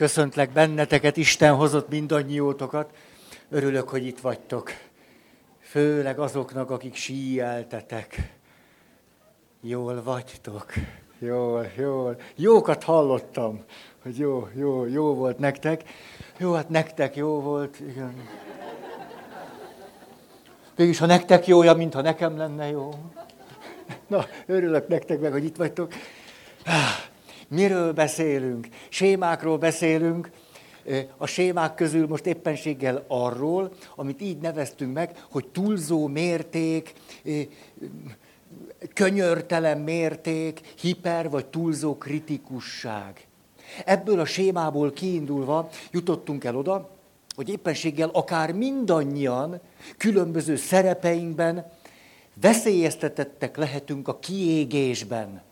Köszöntlek benneteket, Isten hozott mindannyiótokat. Örülök, hogy itt vagytok. Főleg azoknak, akik síeltetek. Jól vagytok. Jól, jól. Jókat hallottam, hogy jó, jó, jó volt nektek. Jó, hát nektek jó volt, igen. Mégis, ha nektek jó, olyan, mintha nekem lenne jó. Na, örülök nektek meg, hogy itt vagytok. Miről beszélünk? Sémákról beszélünk. A sémák közül most éppenséggel arról, amit így neveztünk meg, hogy túlzó mérték, könyörtelen mérték, hiper vagy túlzó kritikusság. Ebből a sémából kiindulva jutottunk el oda, hogy éppenséggel akár mindannyian különböző szerepeinkben veszélyeztetettek lehetünk a kiégésben.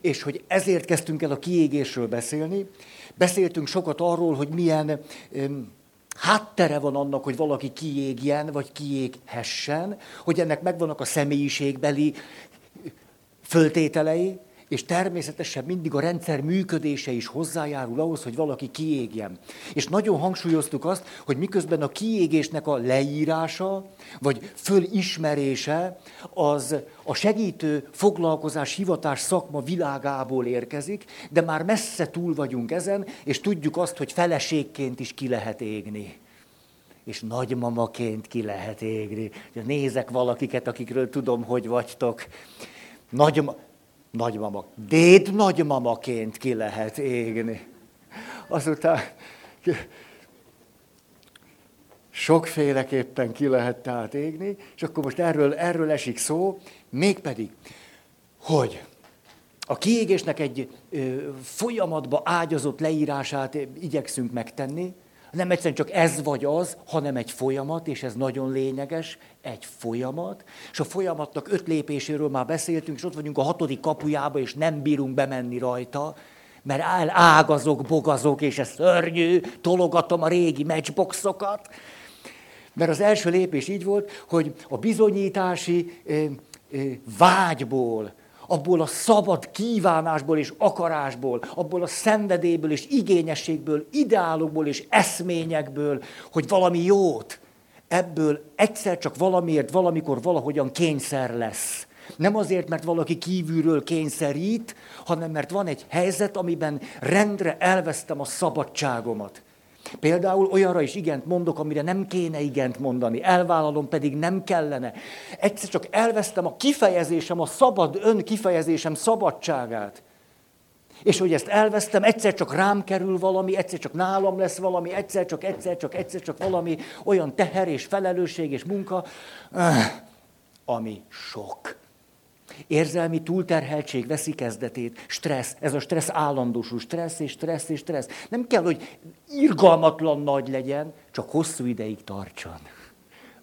És hogy ezért kezdtünk el a kiégésről beszélni, beszéltünk sokat arról, hogy milyen öm, háttere van annak, hogy valaki kiégjen, vagy kiéghessen, hogy ennek megvannak a személyiségbeli föltételei, és természetesen mindig a rendszer működése is hozzájárul ahhoz, hogy valaki kiégjen. És nagyon hangsúlyoztuk azt, hogy miközben a kiégésnek a leírása, vagy fölismerése, az a segítő foglalkozás, hivatás szakma világából érkezik, de már messze túl vagyunk ezen, és tudjuk azt, hogy feleségként is ki lehet égni és nagymamaként ki lehet égni. Nézek valakiket, akikről tudom, hogy vagytok. Nagyma, nagymama, déd nagymamaként ki lehet égni. Azután sokféleképpen ki lehet tehát égni, és akkor most erről, erről esik szó, mégpedig, hogy a kiégésnek egy ö, folyamatba ágyazott leírását igyekszünk megtenni, nem egyszerűen csak ez vagy az, hanem egy folyamat, és ez nagyon lényeges, egy folyamat, és a folyamatnak öt lépéséről már beszéltünk, és ott vagyunk a hatodik kapujába, és nem bírunk bemenni rajta, mert ágazok, bogazok, és ez szörnyű, tologatom a régi matchboxokat. Mert az első lépés így volt, hogy a bizonyítási ö, ö, vágyból, abból a szabad kívánásból és akarásból, abból a szenvedélyből és igényességből, ideálokból és eszményekből, hogy valami jót, ebből egyszer csak valamiért, valamikor valahogyan kényszer lesz. Nem azért, mert valaki kívülről kényszerít, hanem mert van egy helyzet, amiben rendre elvesztem a szabadságomat. Például olyanra is igent mondok, amire nem kéne igent mondani, elvállalom pedig nem kellene. Egyszer csak elvesztem a kifejezésem, a szabad ön kifejezésem szabadságát. És hogy ezt elvesztem, egyszer csak rám kerül valami, egyszer csak nálam lesz valami, egyszer csak, egyszer csak, egyszer csak valami olyan teher és felelősség és munka, ami sok. Érzelmi túlterheltség veszi kezdetét, stressz, ez a stressz állandósul, stressz és stressz és stressz. Nem kell, hogy irgalmatlan nagy legyen, csak hosszú ideig tartson.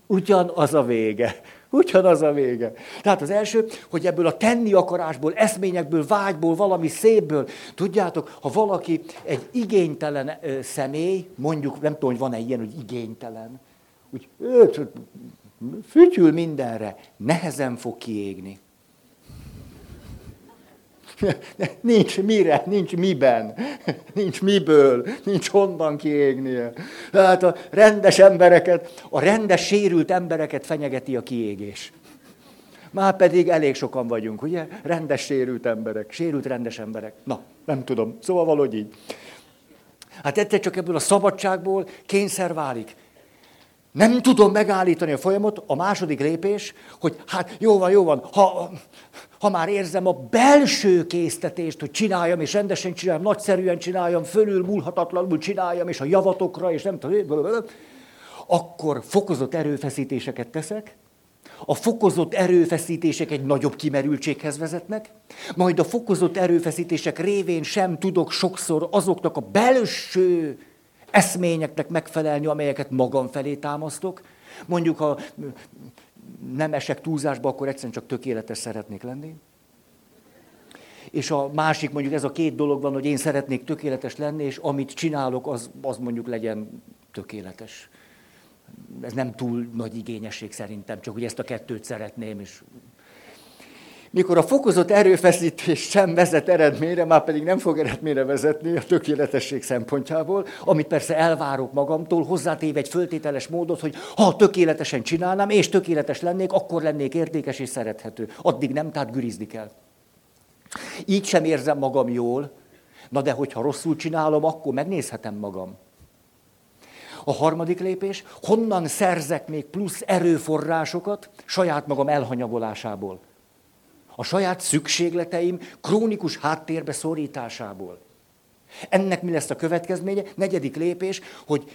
Ugyanaz a vége. Ugyanaz a vége. Tehát az első, hogy ebből a tenni akarásból, eszményekből, vágyból, valami szépből, tudjátok, ha valaki egy igénytelen ö, személy, mondjuk, nem tudom, hogy van-e ilyen, hogy igénytelen, úgy fütyül mindenre, nehezen fog kiégni. Nincs mire, nincs miben, nincs miből, nincs honnan kiégnie. Tehát a rendes embereket, a rendes sérült embereket fenyegeti a kiégés. Már pedig elég sokan vagyunk, ugye? Rendes sérült emberek, sérült rendes emberek. Na, nem tudom, szóval valahogy így. Hát egyszer csak ebből a szabadságból kényszer válik. Nem tudom megállítani a folyamot, a második lépés, hogy hát jó van, jó van, ha, ha már érzem a belső késztetést, hogy csináljam, és rendesen csináljam, nagyszerűen csináljam, fölül múlhatatlanul csináljam, és a javatokra, és nem tudom, akkor fokozott erőfeszítéseket teszek, a fokozott erőfeszítések egy nagyobb kimerültséghez vezetnek, majd a fokozott erőfeszítések révén sem tudok sokszor azoknak a belső eszményeknek megfelelni, amelyeket magam felé támasztok. Mondjuk, ha nem esek túlzásba, akkor egyszerűen csak tökéletes szeretnék lenni. És a másik, mondjuk ez a két dolog van, hogy én szeretnék tökéletes lenni, és amit csinálok, az, az mondjuk legyen tökéletes. Ez nem túl nagy igényesség szerintem, csak hogy ezt a kettőt szeretném, és mikor a fokozott erőfeszítés sem vezet eredményre, már pedig nem fog eredményre vezetni a tökéletesség szempontjából, amit persze elvárok magamtól, hozzátéve egy föltételes módot, hogy ha tökéletesen csinálnám, és tökéletes lennék, akkor lennék értékes és szerethető. Addig nem, tehát gürizni kell. Így sem érzem magam jól, na de hogyha rosszul csinálom, akkor megnézhetem magam. A harmadik lépés, honnan szerzek még plusz erőforrásokat saját magam elhanyagolásából a saját szükségleteim krónikus háttérbe szorításából. Ennek mi lesz a következménye? Negyedik lépés, hogy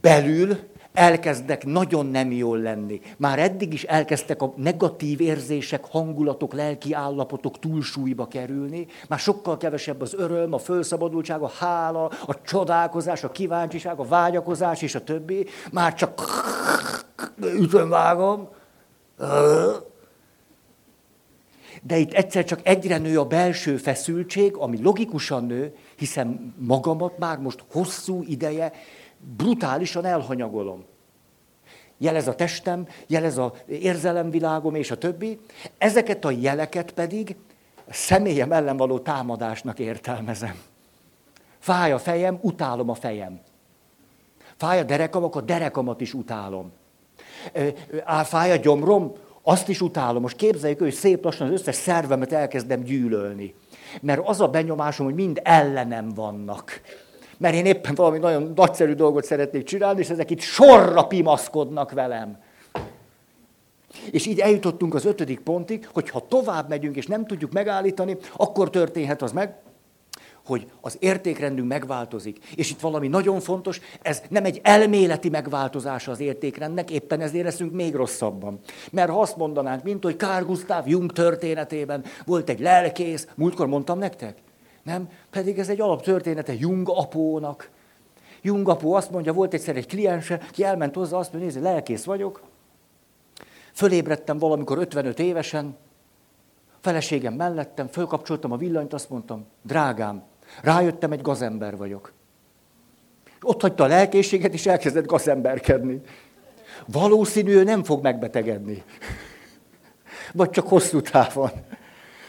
belül elkezdek nagyon nem jól lenni. Már eddig is elkezdtek a negatív érzések, hangulatok, lelki állapotok túlsúlyba kerülni. Már sokkal kevesebb az öröm, a fölszabadultság, a hála, a csodálkozás, a kíváncsiság, a vágyakozás és a többi. Már csak ütöm, vágom. De itt egyszer csak egyre nő a belső feszültség, ami logikusan nő, hiszen magamat már most hosszú ideje brutálisan elhanyagolom. Jelez a testem, jelez a érzelemvilágom és a többi. Ezeket a jeleket pedig a személyem ellen való támadásnak értelmezem. Fáj a fejem, utálom a fejem. Fáj a derekam, akkor derekamat is utálom. Fáj a gyomrom, azt is utálom. Most képzeljük, hogy szép lassan az összes szervemet elkezdem gyűlölni. Mert az a benyomásom, hogy mind ellenem vannak. Mert én éppen valami nagyon nagyszerű dolgot szeretnék csinálni, és ezek itt sorra pimaszkodnak velem. És így eljutottunk az ötödik pontig, hogy ha tovább megyünk, és nem tudjuk megállítani, akkor történhet az meg, hogy az értékrendünk megváltozik. És itt valami nagyon fontos, ez nem egy elméleti megváltozása az értékrendnek, éppen ezért leszünk még rosszabban. Mert ha azt mondanánk, mint hogy Carl Gustav Jung történetében volt egy lelkész, múltkor mondtam nektek, nem? Pedig ez egy alaptörténete Jung apónak. Jung apó azt mondja, volt egyszer egy kliense, ki elment hozzá, azt mondja, nézd, lelkész vagyok, fölébredtem valamikor 55 évesen, feleségem mellettem, fölkapcsoltam a villanyt, azt mondtam, drágám, Rájöttem, egy gazember vagyok. Ott hagyta a lelkészséget, és elkezdett gazemberkedni. Valószínű, ő nem fog megbetegedni. Vagy csak hosszú távon.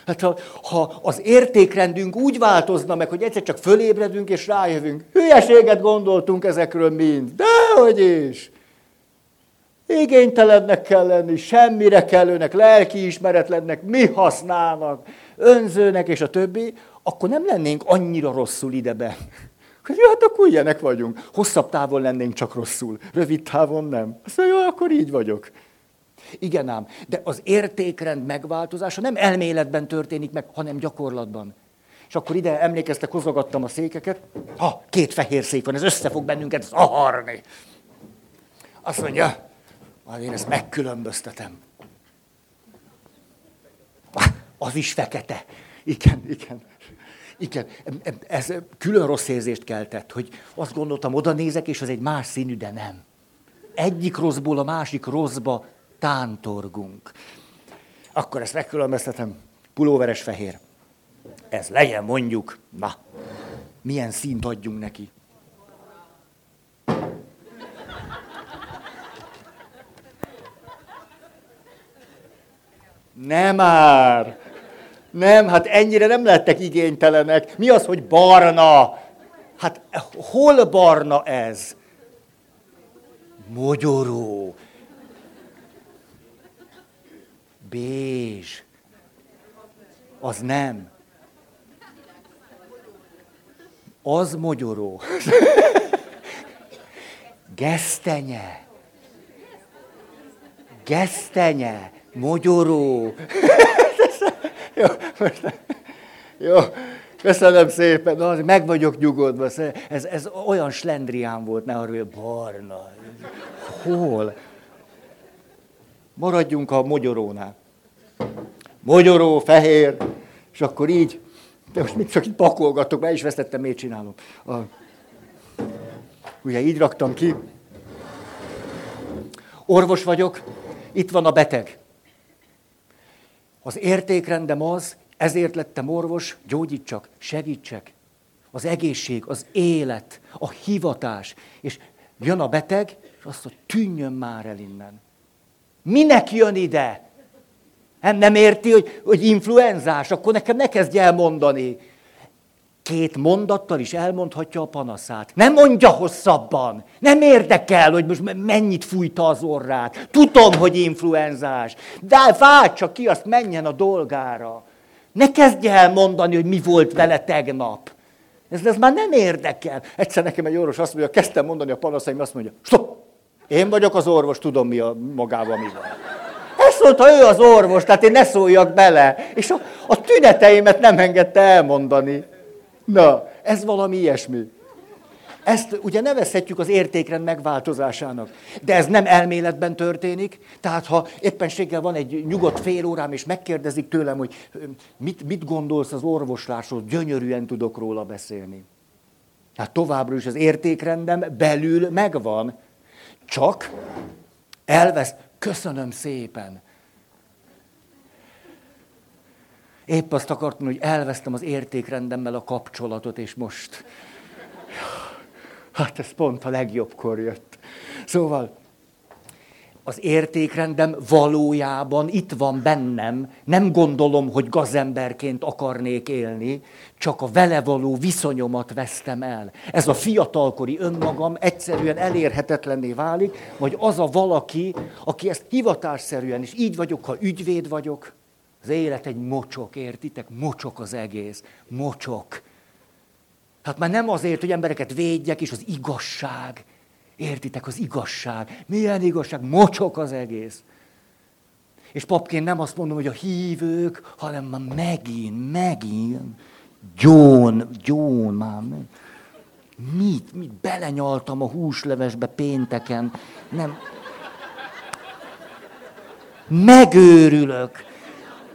Hát ha, ha az értékrendünk úgy változna meg, hogy egyszer csak fölébredünk és rájövünk, hülyeséget gondoltunk ezekről mind, dehogy is. Igénytelennek kell lenni, semmire kellőnek, lelkiismeretlennek, mi használnak, önzőnek és a többi, akkor nem lennénk annyira rosszul idebe. Ja, hát akkor ilyenek vagyunk. Hosszabb távon lennénk csak rosszul, rövid távon nem. Azt mondja, jó, akkor így vagyok. Igen ám, de az értékrend megváltozása nem elméletben történik meg, hanem gyakorlatban. És akkor ide emlékeztek, hozogattam a székeket. Ha, két fehér szék van, ez össze fog bennünket zaharni. Azt mondja, majd én ezt megkülönböztetem. Az is fekete. Igen, igen. Igen, ez külön rossz érzést keltett, hogy azt gondoltam, oda nézek, és az egy más színű, de nem. Egyik rosszból a másik rosszba tántorgunk. Akkor ezt megkülönböztetem, pulóveres fehér. Ez legyen mondjuk, na, milyen színt adjunk neki. Nem már! Nem, hát ennyire nem lettek igénytelenek. Mi az, hogy barna? Hát hol barna ez? Mogyoró. Bézs. Az nem. Az mogyoró. Gesztenye. Gesztenye. Mogyoró. Jó, most, jó, köszönöm szépen, no, meg vagyok nyugodva. Ez, ez olyan slendrián volt, ne arról, barna. Hol? Maradjunk a mogyorónál. Mogyoró, fehér, és akkor így, de most mit csak itt pakolgatok, be is vesztettem, miért csinálom. A, ugye így raktam ki. Orvos vagyok, itt van a beteg. Az értékrendem az, ezért lettem orvos, gyógyítsak, segítsek. Az egészség, az élet, a hivatás. És jön a beteg, és azt mondja, tűnjön már el innen. Minek jön ide? Nem, nem érti, hogy, hogy influenzás, akkor nekem ne kezdj el mondani. Két mondattal is elmondhatja a panaszát. Nem mondja hosszabban. Nem érdekel, hogy most mennyit fújta az orrát. Tudom, hogy influenzás. De váltsa ki, azt menjen a dolgára. Ne kezdje el mondani, hogy mi volt vele tegnap. Ez, ez már nem érdekel. Egyszer nekem egy orvos azt mondja, kezdtem mondani a panaszaim, azt mondja, stop! Én vagyok az orvos, tudom mi a magában mi van. Ezt mondta ő az orvos, tehát én ne szóljak bele. És a, a tüneteimet nem engedte elmondani. Na, ez valami ilyesmi. Ezt ugye nevezhetjük az értékrend megváltozásának. De ez nem elméletben történik. Tehát ha éppenséggel van egy nyugodt fél órám, és megkérdezik tőlem, hogy mit, mit gondolsz az orvoslásról, gyönyörűen tudok róla beszélni. Hát továbbra is az értékrendem belül megvan. Csak elvesz, köszönöm szépen. Épp azt akartam, hogy elvesztem az értékrendemmel a kapcsolatot, és most... Hát ez pont a legjobbkor jött. Szóval az értékrendem valójában itt van bennem, nem gondolom, hogy gazemberként akarnék élni, csak a vele való viszonyomat vesztem el. Ez a fiatalkori önmagam egyszerűen elérhetetlenné válik, vagy az a valaki, aki ezt hivatásszerűen, és így vagyok, ha ügyvéd vagyok, az élet egy mocsok, értitek? Mocsok az egész. Mocsok. Hát már nem azért, hogy embereket védjek, és az igazság. Értitek, az igazság. Milyen igazság? Mocsok az egész. És papként nem azt mondom, hogy a hívők, hanem már megint, megint. Gyón, gyón már. Mit, mit belenyaltam a húslevesbe pénteken. Nem. Megőrülök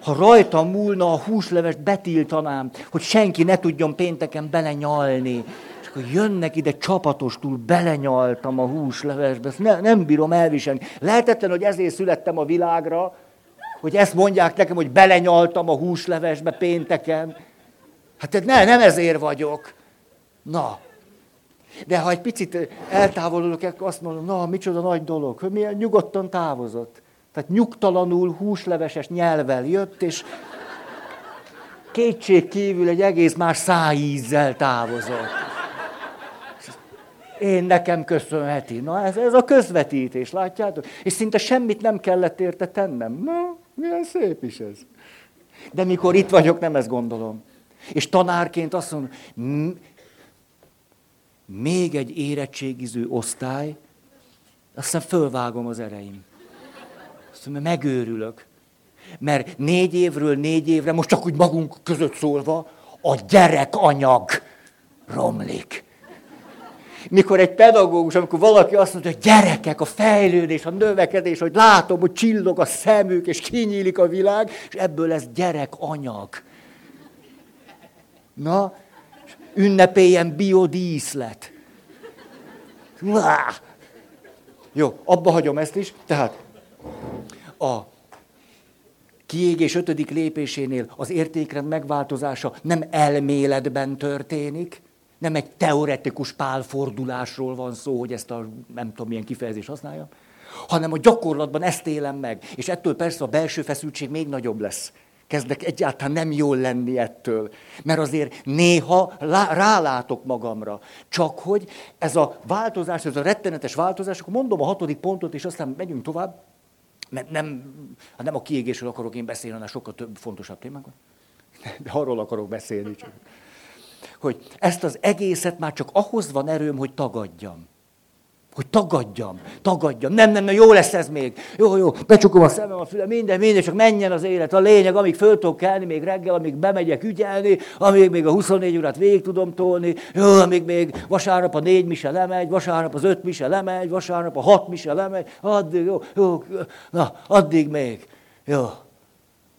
ha rajta múlna a húslevest, betiltanám, hogy senki ne tudjon pénteken belenyalni. És akkor jönnek ide csapatostul, belenyaltam a húslevesbe, ezt ne, nem bírom elviselni. Lehetetlen, hogy ezért születtem a világra, hogy ezt mondják nekem, hogy belenyaltam a húslevesbe pénteken. Hát ne, nem ezért vagyok. Na, de ha egy picit eltávolodok, akkor azt mondom, na, micsoda nagy dolog, hogy milyen nyugodtan távozott. Tehát nyugtalanul, húsleveses nyelvel jött, és kétség kívül egy egész más szájízzel távozott. Én nekem köszönheti. Na ez, ez a közvetítés, látjátok? És szinte semmit nem kellett érte tennem. Na, milyen szép is ez. De mikor itt vagyok, nem ezt gondolom. És tanárként azt mondom, még egy érettségiző osztály, aztán fölvágom az ereim. Mondja, megőrülök. Mert négy évről négy évre, most csak úgy magunk között szólva, a gyerekanyag romlik. Mikor egy pedagógus, amikor valaki azt mondja, hogy gyerekek, a fejlődés, a növekedés, hogy látom, hogy csillog a szemük, és kinyílik a világ, és ebből lesz gyerekanyag. Na, ünnepéljen biodíszlet. Jó, abba hagyom ezt is. Tehát a kiégés ötödik lépésénél az értékrend megváltozása nem elméletben történik, nem egy teoretikus pálfordulásról van szó, hogy ezt a nem tudom milyen kifejezést használjam, hanem a gyakorlatban ezt élem meg. És ettől persze a belső feszültség még nagyobb lesz. Kezdek egyáltalán nem jól lenni ettől. Mert azért néha rálátok magamra. Csak hogy ez a változás, ez a rettenetes változás, akkor mondom a hatodik pontot, és aztán megyünk tovább. Mert nem, hát nem a kiégésről akarok én beszélni, hanem sokkal több fontosabb témákon. De arról akarok beszélni csak. Hogy ezt az egészet már csak ahhoz van erőm, hogy tagadjam. Hogy tagadjam, tagadjam. Nem, nem, nem, jó lesz ez még. Jó, jó, becsukom a szemem, a fülem, minden, minden, csak menjen az élet. A lényeg, amíg föl tudok kelni, még reggel, amíg bemegyek ügyelni, amíg még a 24 órát végig tudom tolni, jó, amíg még vasárnap a négy mise lemegy, vasárnap az öt mise lemegy, vasárnap a hat mise lemegy, addig, jó, jó, na, addig még. Jó.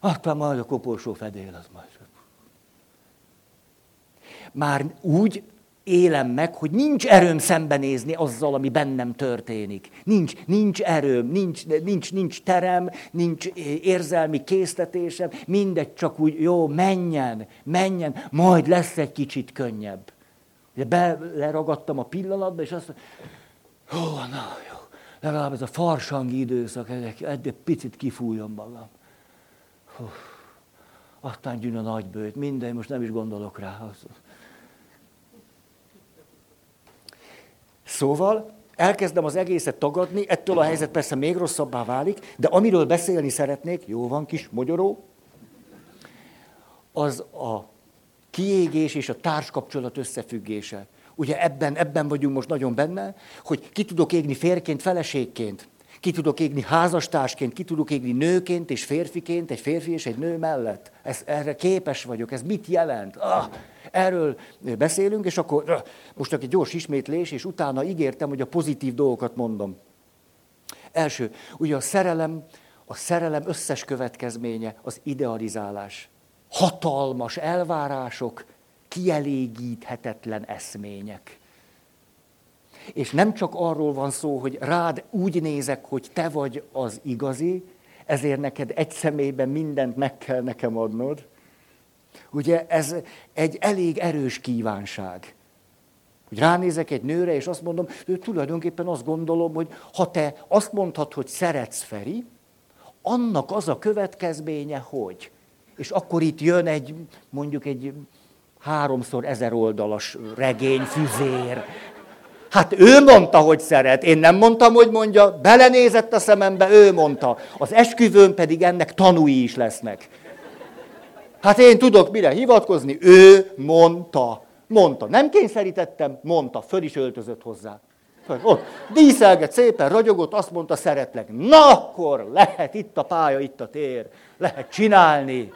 Aztán majd a koporsó fedél, az majd. Már úgy élem meg, hogy nincs erőm szembenézni azzal, ami bennem történik. Nincs, nincs erőm, nincs, nincs, nincs terem, nincs érzelmi késztetésem, mindegy, csak úgy, jó, menjen, menjen, majd lesz egy kicsit könnyebb. Beleragadtam a pillanatba, és azt mondom, jó, na, jó, legalább ez a farsangi időszak, egy picit kifújom magam. aztán gyűn a nagybőt, minden, most nem is gondolok rá. Szóval elkezdem az egészet tagadni, ettől a helyzet persze még rosszabbá válik, de amiről beszélni szeretnék, jó van kis magyaró, az a kiégés és a társkapcsolat összefüggése. Ugye ebben, ebben vagyunk most nagyon benne, hogy ki tudok égni férként, feleségként, ki tudok égni házastársként, ki tudok égni nőként és férfiként, egy férfi és egy nő mellett. Ez, erre képes vagyok, ez mit jelent? Ah, erről beszélünk, és akkor ah, most egy gyors ismétlés, és utána ígértem, hogy a pozitív dolgokat mondom. Első, ugye a szerelem, a szerelem összes következménye az idealizálás. Hatalmas elvárások, kielégíthetetlen eszmények. És nem csak arról van szó, hogy rád úgy nézek, hogy te vagy az igazi, ezért neked egy személyben mindent meg kell nekem adnod. Ugye ez egy elég erős kívánság. Hogy ránézek egy nőre, és azt mondom, ő tulajdonképpen azt gondolom, hogy ha te azt mondhatod, hogy szeretsz Feri, annak az a következménye, hogy. És akkor itt jön egy, mondjuk egy háromszor ezer oldalas regény, füzér. Hát ő mondta, hogy szeret, én nem mondtam, hogy mondja, belenézett a szemembe, ő mondta. Az esküvőn pedig ennek tanúi is lesznek. Hát én tudok mire hivatkozni, ő mondta. Mondta. Nem kényszerítettem, mondta, föl is öltözött hozzá. Ott díszelget szépen, ragyogott, azt mondta, szeretlek. Na akkor lehet, itt a pálya, itt a tér, lehet csinálni.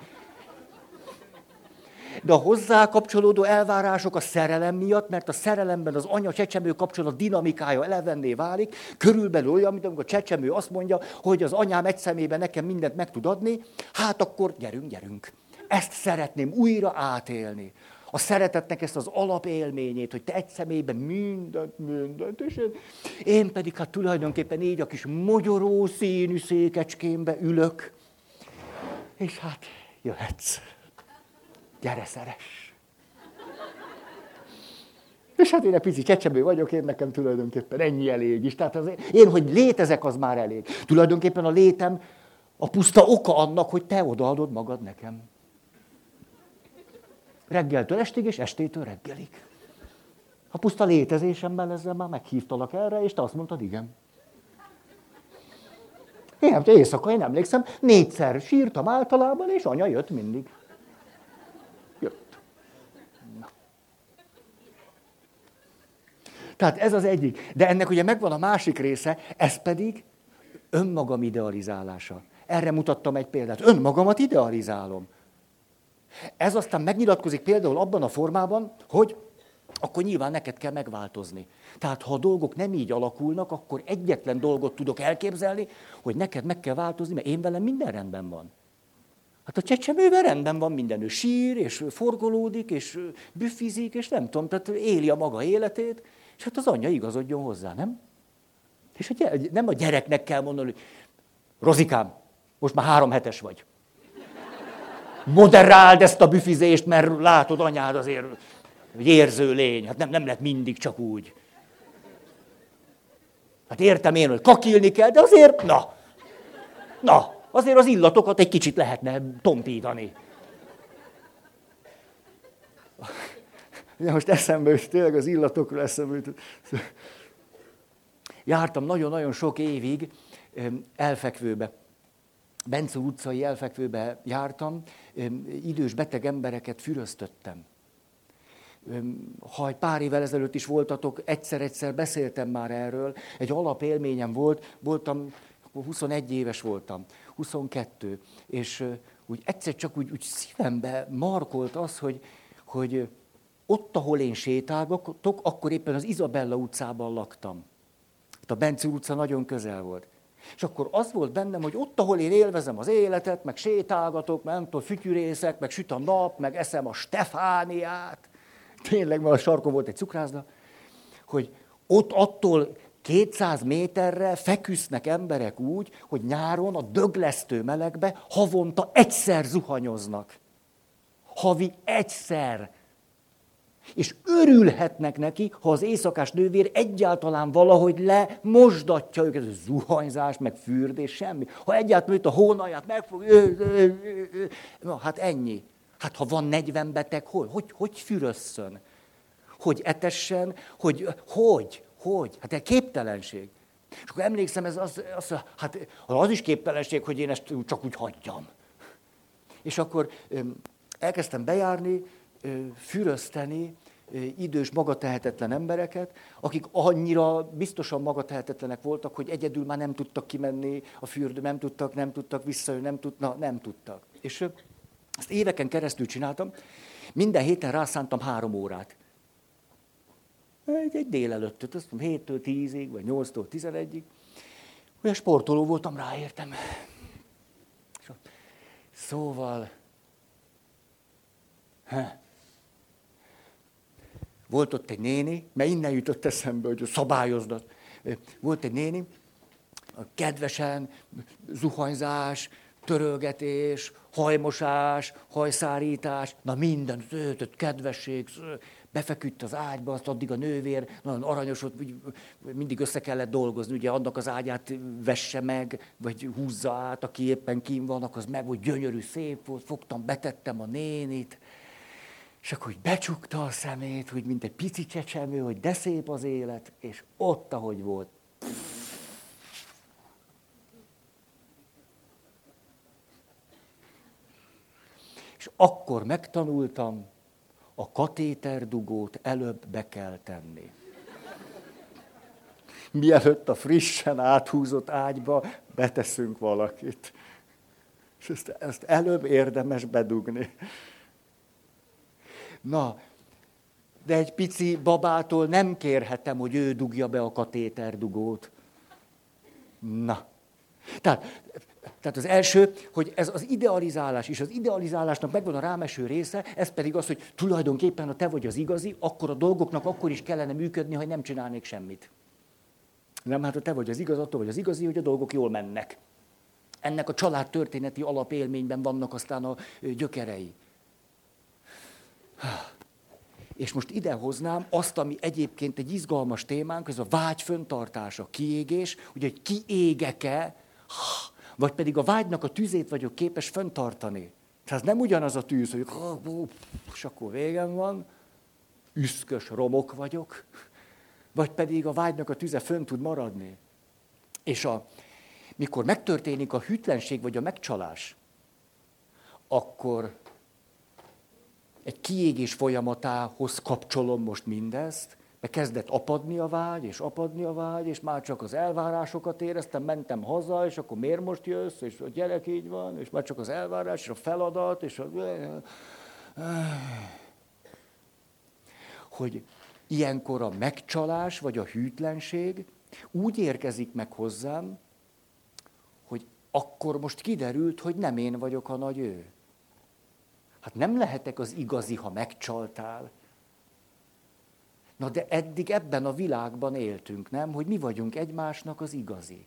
De a hozzá kapcsolódó elvárások a szerelem miatt, mert a szerelemben az anya-csecsemő kapcsolat dinamikája elevenné válik, körülbelül olyan, mint amikor a csecsemő azt mondja, hogy az anyám egy szemében nekem mindent meg tud adni, hát akkor gyerünk, gyerünk. Ezt szeretném újra átélni. A szeretetnek ezt az alapélményét, hogy te egy személyben mindent, mindent, és én pedig hát tulajdonképpen így a kis mogyoró színű székecskémbe ülök, és hát jöhetsz. Gyere, szeres! És hát én egy pici csecsemő vagyok, én nekem tulajdonképpen ennyi elég is. Tehát az, én, hogy létezek, az már elég. Tulajdonképpen a létem a puszta oka annak, hogy te odaadod magad nekem. Reggeltől estig, és estétől reggelig. A puszta létezésemben ezzel már meghívtalak erre, és te azt mondtad, igen. Én, hát éjszaka, én emlékszem, négyszer sírtam általában, és anya jött mindig. Tehát ez az egyik. De ennek ugye megvan a másik része, ez pedig önmagam idealizálása. Erre mutattam egy példát. Önmagamat idealizálom. Ez aztán megnyilatkozik például abban a formában, hogy akkor nyilván neked kell megváltozni. Tehát ha a dolgok nem így alakulnak, akkor egyetlen dolgot tudok elképzelni, hogy neked meg kell változni, mert én velem minden rendben van. Hát a csecsemővel rendben van minden, ő sír, és forgolódik, és büfizik, és nem tudom, tehát éli a maga életét, és hát az anyja igazodjon hozzá, nem? És a gyere, nem a gyereknek kell mondani, hogy Rozikám, most már három hetes vagy. Moderáld ezt a büfizést, mert látod, anyád azért egy érző lény. Hát nem, nem lehet mindig csak úgy. Hát értem én, hogy kakilni kell, de azért, na, na, azért az illatokat egy kicsit lehetne tompítani. Most eszembe jut, tényleg az illatokról eszembe jut. Jártam nagyon-nagyon sok évig elfekvőbe. Bence utcai elfekvőbe jártam, idős beteg embereket füröztöttem. Ha egy pár évvel ezelőtt is voltatok, egyszer-egyszer beszéltem már erről, egy alapélményem volt, voltam, 21 éves voltam, 22, és úgy egyszer csak úgy, úgy szívembe markolt az, hogy, hogy ott, ahol én sétálgatok, akkor éppen az Izabella utcában laktam. A Bence utca nagyon közel volt. És akkor az volt bennem, hogy ott, ahol én élvezem az életet, meg sétálgatok, meg nem tudom, fütyűrészek, meg süt a nap, meg eszem a Stefániát, tényleg, mert a sarkon volt egy cukrászda, hogy ott attól 200 méterre feküsznek emberek úgy, hogy nyáron a döglesztő melegbe havonta egyszer zuhanyoznak. Havi egyszer És örülhetnek neki, ha az éjszakás nővér egyáltalán valahogy lemosdatja őket, ez zuhanyzás, meg fürdés, semmi. Ha egyáltalán a hónaját megfog, na hát ennyi. Hát ha van 40 beteg, hogy, hogy, hogy fürösszön? Hogy etessen? Hogy, hogy, hogy? Hát egy képtelenség. És akkor emlékszem, ez az, az, hát az is képtelenség, hogy én ezt csak úgy hagyjam. És akkor elkezdtem bejárni, fürözteni idős, magatehetetlen embereket, akik annyira biztosan magatehetetlenek voltak, hogy egyedül már nem tudtak kimenni a fürdő, nem tudtak, nem tudtak visszajönni, nem tudtak, nem tudtak. És ezt éveken keresztül csináltam, minden héten rászántam három órát. Egy, egy délelőttöt, azt mondom, 7-től 10-ig, vagy 8-tól 11-ig. Olyan sportoló voltam, ráértem. Szóval, volt ott egy néni, mert innen jutott eszembe, hogy szabályoznak. Volt egy néni, kedvesen, zuhanyzás, törölgetés, hajmosás, hajszárítás, na minden, zöldött kedvesség, befeküdt az ágyba, azt addig a nővér, nagyon aranyos volt, mindig össze kellett dolgozni, ugye annak az ágyát vesse meg, vagy húzza át, aki éppen kín van, az meg, hogy gyönyörű, szép volt, fogtam, betettem a nénit, és akkor hogy becsukta a szemét, hogy mint egy pici csecsemő, hogy de szép az élet, és ott, ahogy volt. És akkor megtanultam, a katéterdugót előbb be kell tenni. Mielőtt a frissen áthúzott ágyba beteszünk valakit. És ezt, ezt előbb érdemes bedugni. Na, de egy pici babától nem kérhetem, hogy ő dugja be a katéterdugót. Na. Tehát, tehát az első, hogy ez az idealizálás, és az idealizálásnak megvan a rámeső része, ez pedig az, hogy tulajdonképpen, ha te vagy az igazi, akkor a dolgoknak akkor is kellene működni, ha nem csinálnék semmit. Nem, hát ha te vagy az igaz, attól vagy az igazi, hogy a dolgok jól mennek. Ennek a család történeti alapélményben vannak aztán a gyökerei. És most idehoznám azt, ami egyébként egy izgalmas témánk, ez a vágy föntartása, kiégés, ugye, hogy kiégek-e, vagy pedig a vágynak a tüzét vagyok képes föntartani. Tehát nem ugyanaz a tűz, hogy és akkor végem van, üszkös romok vagyok, vagy pedig a vágynak a tüze fönn tud maradni. És a, mikor megtörténik a hűtlenség vagy a megcsalás, akkor egy kiégés folyamatához kapcsolom most mindezt, mert kezdett apadni a vágy, és apadni a vágy, és már csak az elvárásokat éreztem, mentem haza, és akkor miért most jössz, és a gyerek így van, és már csak az elvárás, és a feladat, és a... Hogy ilyenkor a megcsalás, vagy a hűtlenség úgy érkezik meg hozzám, hogy akkor most kiderült, hogy nem én vagyok a nagy ő. Hát nem lehetek az igazi, ha megcsaltál. Na de eddig ebben a világban éltünk, nem? Hogy mi vagyunk egymásnak az igazi.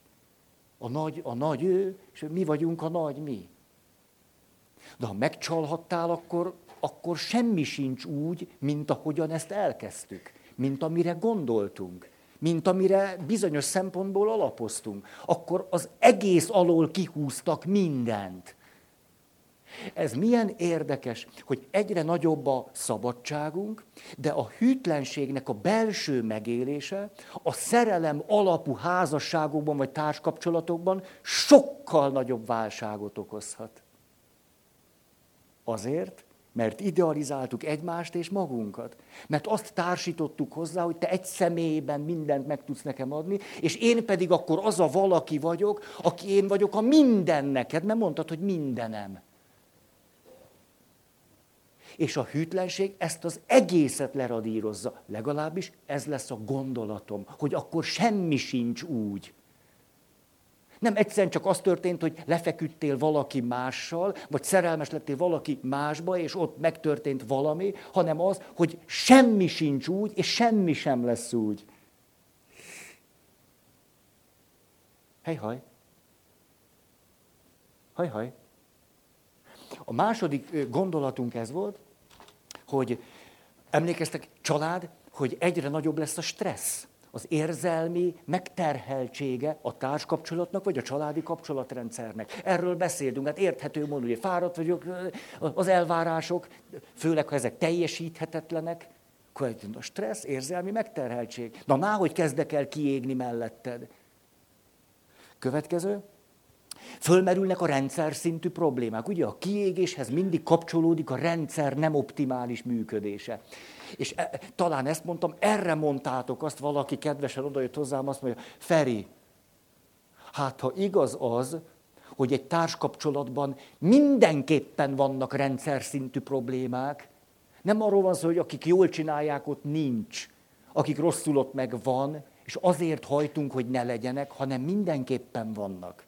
A nagy, a nagy ő, és mi vagyunk a nagy mi. De ha megcsalhattál, akkor, akkor semmi sincs úgy, mint ahogyan ezt elkezdtük, mint amire gondoltunk, mint amire bizonyos szempontból alapoztunk. Akkor az egész alól kihúztak mindent. Ez milyen érdekes, hogy egyre nagyobb a szabadságunk, de a hűtlenségnek a belső megélése a szerelem alapú házasságokban vagy társkapcsolatokban sokkal nagyobb válságot okozhat. Azért, mert idealizáltuk egymást és magunkat. Mert azt társítottuk hozzá, hogy te egy személyben mindent meg tudsz nekem adni, és én pedig akkor az a valaki vagyok, aki én vagyok a minden neked, mert mondtad, hogy mindenem. És a hűtlenség ezt az egészet leradírozza. Legalábbis ez lesz a gondolatom, hogy akkor semmi sincs úgy. Nem egyszerűen csak az történt, hogy lefeküdtél valaki mással, vagy szerelmes lettél valaki másba, és ott megtörtént valami, hanem az, hogy semmi sincs úgy, és semmi sem lesz úgy. Hej-haj. Haj-haj. A második gondolatunk ez volt, hogy Emlékeztek, család, hogy egyre nagyobb lesz a stressz, az érzelmi megterheltsége a társkapcsolatnak, vagy a családi kapcsolatrendszernek. Erről beszélünk, hát érthető módon, hogy fáradt vagyok, az elvárások, főleg, ha ezek teljesíthetetlenek, akkor a stressz, érzelmi megterheltség. Na már, hogy kezdek el kiégni melletted. Következő. Fölmerülnek a rendszer szintű problémák. Ugye a kiégéshez mindig kapcsolódik a rendszer nem optimális működése. És e, talán ezt mondtam, erre mondtátok azt, valaki kedvesen odajött hozzám, azt mondja, Feri, hát ha igaz az, hogy egy társkapcsolatban mindenképpen vannak rendszer szintű problémák, nem arról van szó, hogy akik jól csinálják, ott nincs, akik rosszul ott meg van, és azért hajtunk, hogy ne legyenek, hanem mindenképpen vannak.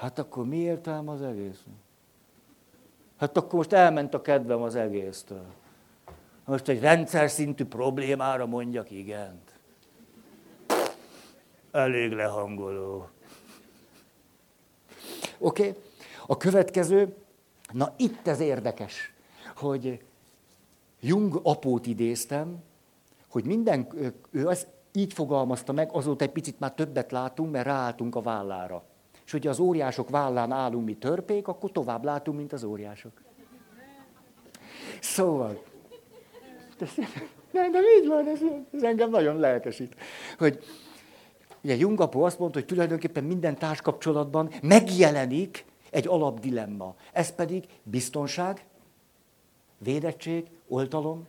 Hát akkor mi értelme az egész? Hát akkor most elment a kedvem az egésztől. Most egy rendszer szintű problémára mondjak igent. Elég lehangoló. Oké, okay. a következő, na itt ez érdekes, hogy Jung apót idéztem, hogy minden, ő az így fogalmazta meg, azóta egy picit már többet látunk, mert ráálltunk a vállára. És hogyha az óriások vállán állunk mi törpék, akkor tovább látunk, mint az óriások. Szóval, nem, de így van, ez, ez engem nagyon lelkesít. Hogy ugye Jungapó azt mondta, hogy tulajdonképpen minden társkapcsolatban megjelenik egy alapdilemma. Ez pedig biztonság, védettség, oltalom,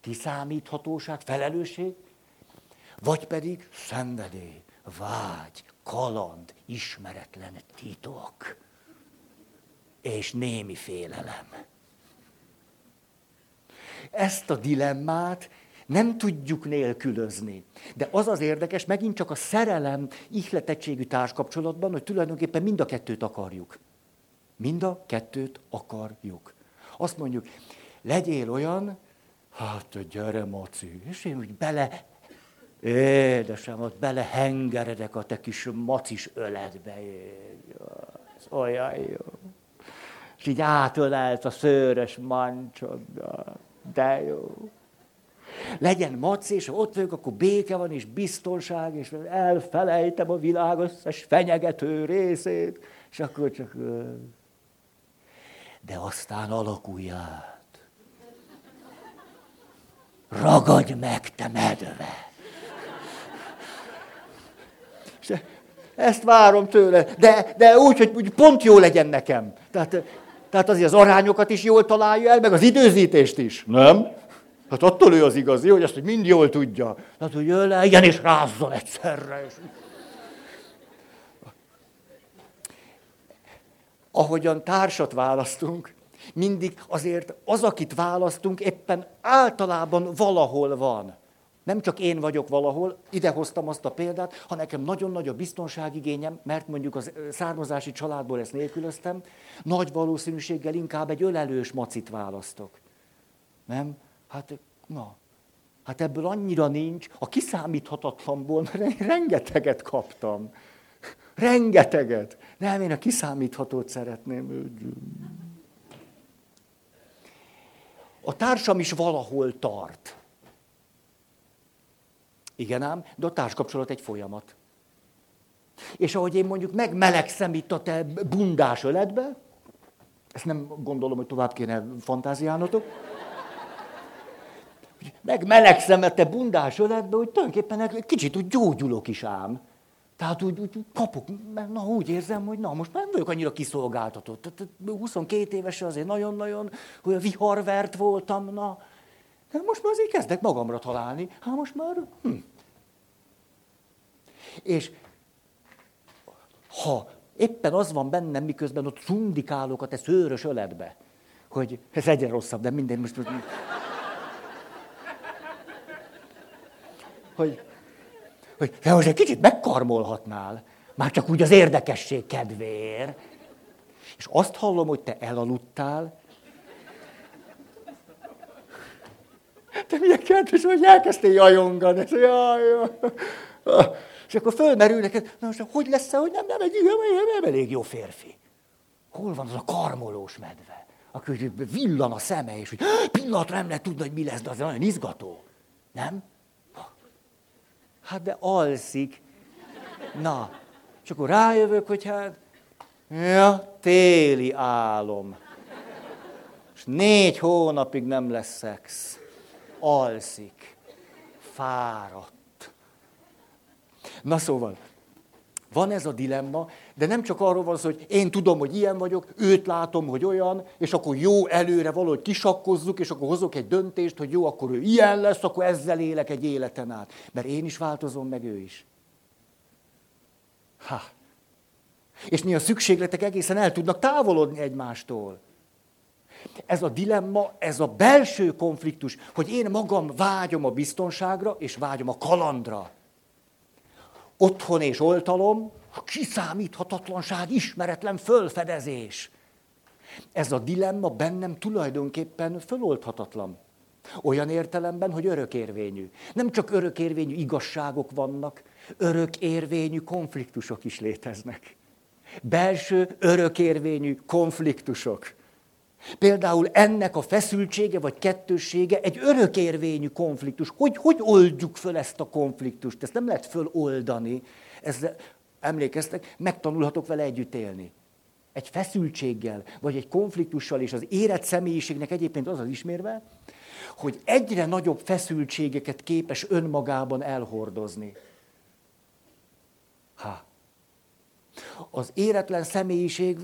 kiszámíthatóság, felelősség, vagy pedig szenvedély, vágy, kaland, ismeretlen titok és némi félelem. Ezt a dilemmát nem tudjuk nélkülözni. De az az érdekes, megint csak a szerelem ihletettségű társkapcsolatban, hogy tulajdonképpen mind a kettőt akarjuk. Mind a kettőt akarjuk. Azt mondjuk, legyél olyan, hát gyere, Maci, és én úgy bele, édesem, ott belehengeredek a te kis macis öletbe. Ez olyan jó. És így átölelt a szőrös mancsoddal. De jó. Legyen maci, és ha ott vagyok, akkor béke van, és biztonság, és elfelejtem a világ összes fenyegető részét, és akkor csak... De aztán alakulj át. Ragadj meg, te medve! És ezt várom tőle, de, de úgy, hogy úgy pont jó legyen nekem. Tehát, tehát azért az arányokat is jól találja el, meg az időzítést is. Nem? Hát attól ő az igazi, hogy azt hogy mind jól tudja. Tehát, hogy jön le, igen, és rázzon egyszerre. És... Ahogyan társat választunk, mindig azért az, akit választunk, éppen általában valahol van. Nem csak én vagyok valahol, ide hoztam azt a példát, ha nekem nagyon nagy a biztonságigényem, mert mondjuk a származási családból ezt nélkülöztem, nagy valószínűséggel inkább egy ölelős macit választok. Nem? Hát, na, hát ebből annyira nincs, a kiszámíthatatlanból, mert rengeteget kaptam. Rengeteget. Nem, én a kiszámíthatót szeretném. A társam is valahol tart. Igen ám, de a társkapcsolat egy folyamat. És ahogy én mondjuk megmelegszem itt a te bundás öletbe, ezt nem gondolom, hogy tovább kéne fantáziálnotok, megmelegszem a te bundás öletbe, hogy tulajdonképpen egy kicsit úgy gyógyulok is ám. Tehát úgy, úgy kapok, mert na úgy érzem, hogy na most nem vagyok annyira kiszolgáltatott. Tehát 22 éves azért nagyon-nagyon hogy viharvert voltam, na. De most már azért kezdek magamra találni. Hát most már, hm. És ha éppen az van bennem, miközben ott szundikálok a te szőrös öletbe, hogy ez egyre rosszabb, de minden most... Hogy hogy te most egy kicsit megkarmolhatnál, már csak úgy az érdekesség kedvéért. És azt hallom, hogy te elaludtál, te milyen kedves, hogy elkezdtél jajongani. Ez, jaj, jaj. És akkor fölmerül neked, na most hogy lesz hogy nem, nem, egy, nem, nem elég jó férfi. Hol van az a karmolós medve? akkor villan a szeme, és hogy pillanatra nem lehet tudni, hogy mi lesz, de az nagyon izgató. Nem? Hát de alszik. Na, és akkor rájövök, hogy hát, ja, téli álom. És négy hónapig nem lesz szex. Alszik. Fáradt. Na szóval, van ez a dilemma, de nem csak arról van szó, hogy én tudom, hogy ilyen vagyok, őt látom, hogy olyan, és akkor jó előre valahogy kisakkozzuk, és akkor hozok egy döntést, hogy jó, akkor ő ilyen lesz, akkor ezzel élek egy életen át. Mert én is változom, meg ő is. Ha. És mi a szükségletek egészen el tudnak távolodni egymástól. Ez a dilemma, ez a belső konfliktus, hogy én magam vágyom a biztonságra, és vágyom a kalandra. Otthon és oltalom, a kiszámíthatatlanság, ismeretlen fölfedezés. Ez a dilemma bennem tulajdonképpen föloldhatatlan. Olyan értelemben, hogy örökérvényű. Nem csak örökérvényű igazságok vannak, örökérvényű konfliktusok is léteznek. Belső örökérvényű konfliktusok. Például ennek a feszültsége vagy kettőssége egy örökérvényű konfliktus. Hogy, hogy oldjuk föl ezt a konfliktust? Ezt nem lehet föloldani. Ez, emlékeztek, megtanulhatok vele együtt élni. Egy feszültséggel, vagy egy konfliktussal, és az érett személyiségnek egyébként az az ismérve, hogy egyre nagyobb feszültségeket képes önmagában elhordozni. Ha. Az éretlen személyiség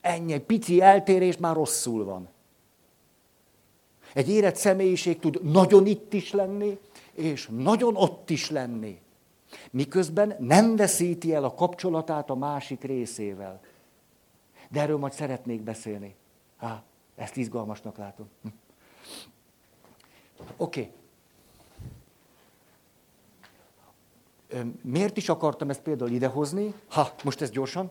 ennyi, egy pici eltérés már rosszul van. Egy érett személyiség tud nagyon itt is lenni, és nagyon ott is lenni. Miközben nem veszíti el a kapcsolatát a másik részével. De erről majd szeretnék beszélni. Há, ezt izgalmasnak látom. Hm. Oké. Okay. Miért is akartam ezt például idehozni? Ha, most ez gyorsan,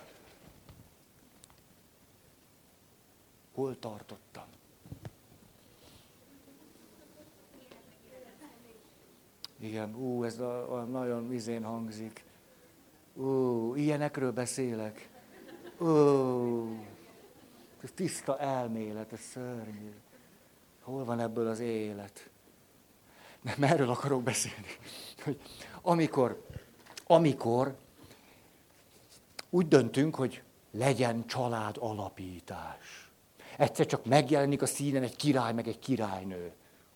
Hol tartottam? Igen, ú, ez a, a nagyon vizén hangzik. Ú, ilyenekről beszélek. Ú. Ez tiszta elmélet, ez szörnyű. Hol van ebből az élet? Nem erről akarok beszélni. Hogy amikor, amikor úgy döntünk, hogy legyen család alapítás. Egyszer csak megjelenik a színen egy király, meg egy királynő.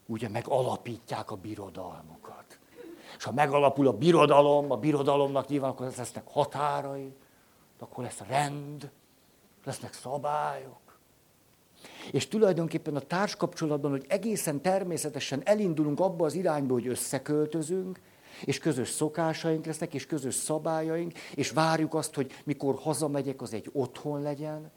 Ugye megalapítják a birodalmukat. És ha megalapul a birodalom, a birodalomnak nyilván akkor lesznek határai, akkor lesz rend, lesznek szabályok. És tulajdonképpen a társkapcsolatban, hogy egészen természetesen elindulunk abba az irányba, hogy összeköltözünk, és közös szokásaink lesznek, és közös szabályaink, és várjuk azt, hogy mikor hazamegyek, az egy otthon legyen,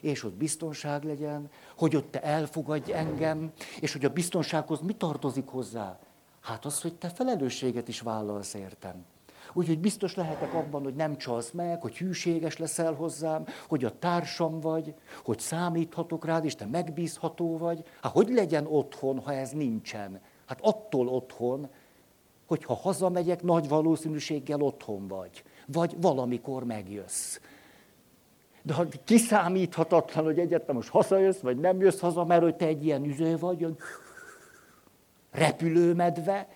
és ott biztonság legyen, hogy ott te elfogadj engem, és hogy a biztonsághoz mi tartozik hozzá? Hát az, hogy te felelősséget is vállalsz értem. Úgyhogy biztos lehetek abban, hogy nem csalsz meg, hogy hűséges leszel hozzám, hogy a társam vagy, hogy számíthatok rád, és te megbízható vagy. Hát hogy legyen otthon, ha ez nincsen? Hát attól otthon, hogy ha hazamegyek, nagy valószínűséggel otthon vagy. Vagy valamikor megjössz. De ha kiszámíthatatlan, hogy egyetlen most hazajössz, vagy nem jössz haza, mert hogy te egy ilyen üző vagy, hogy repülőmedve,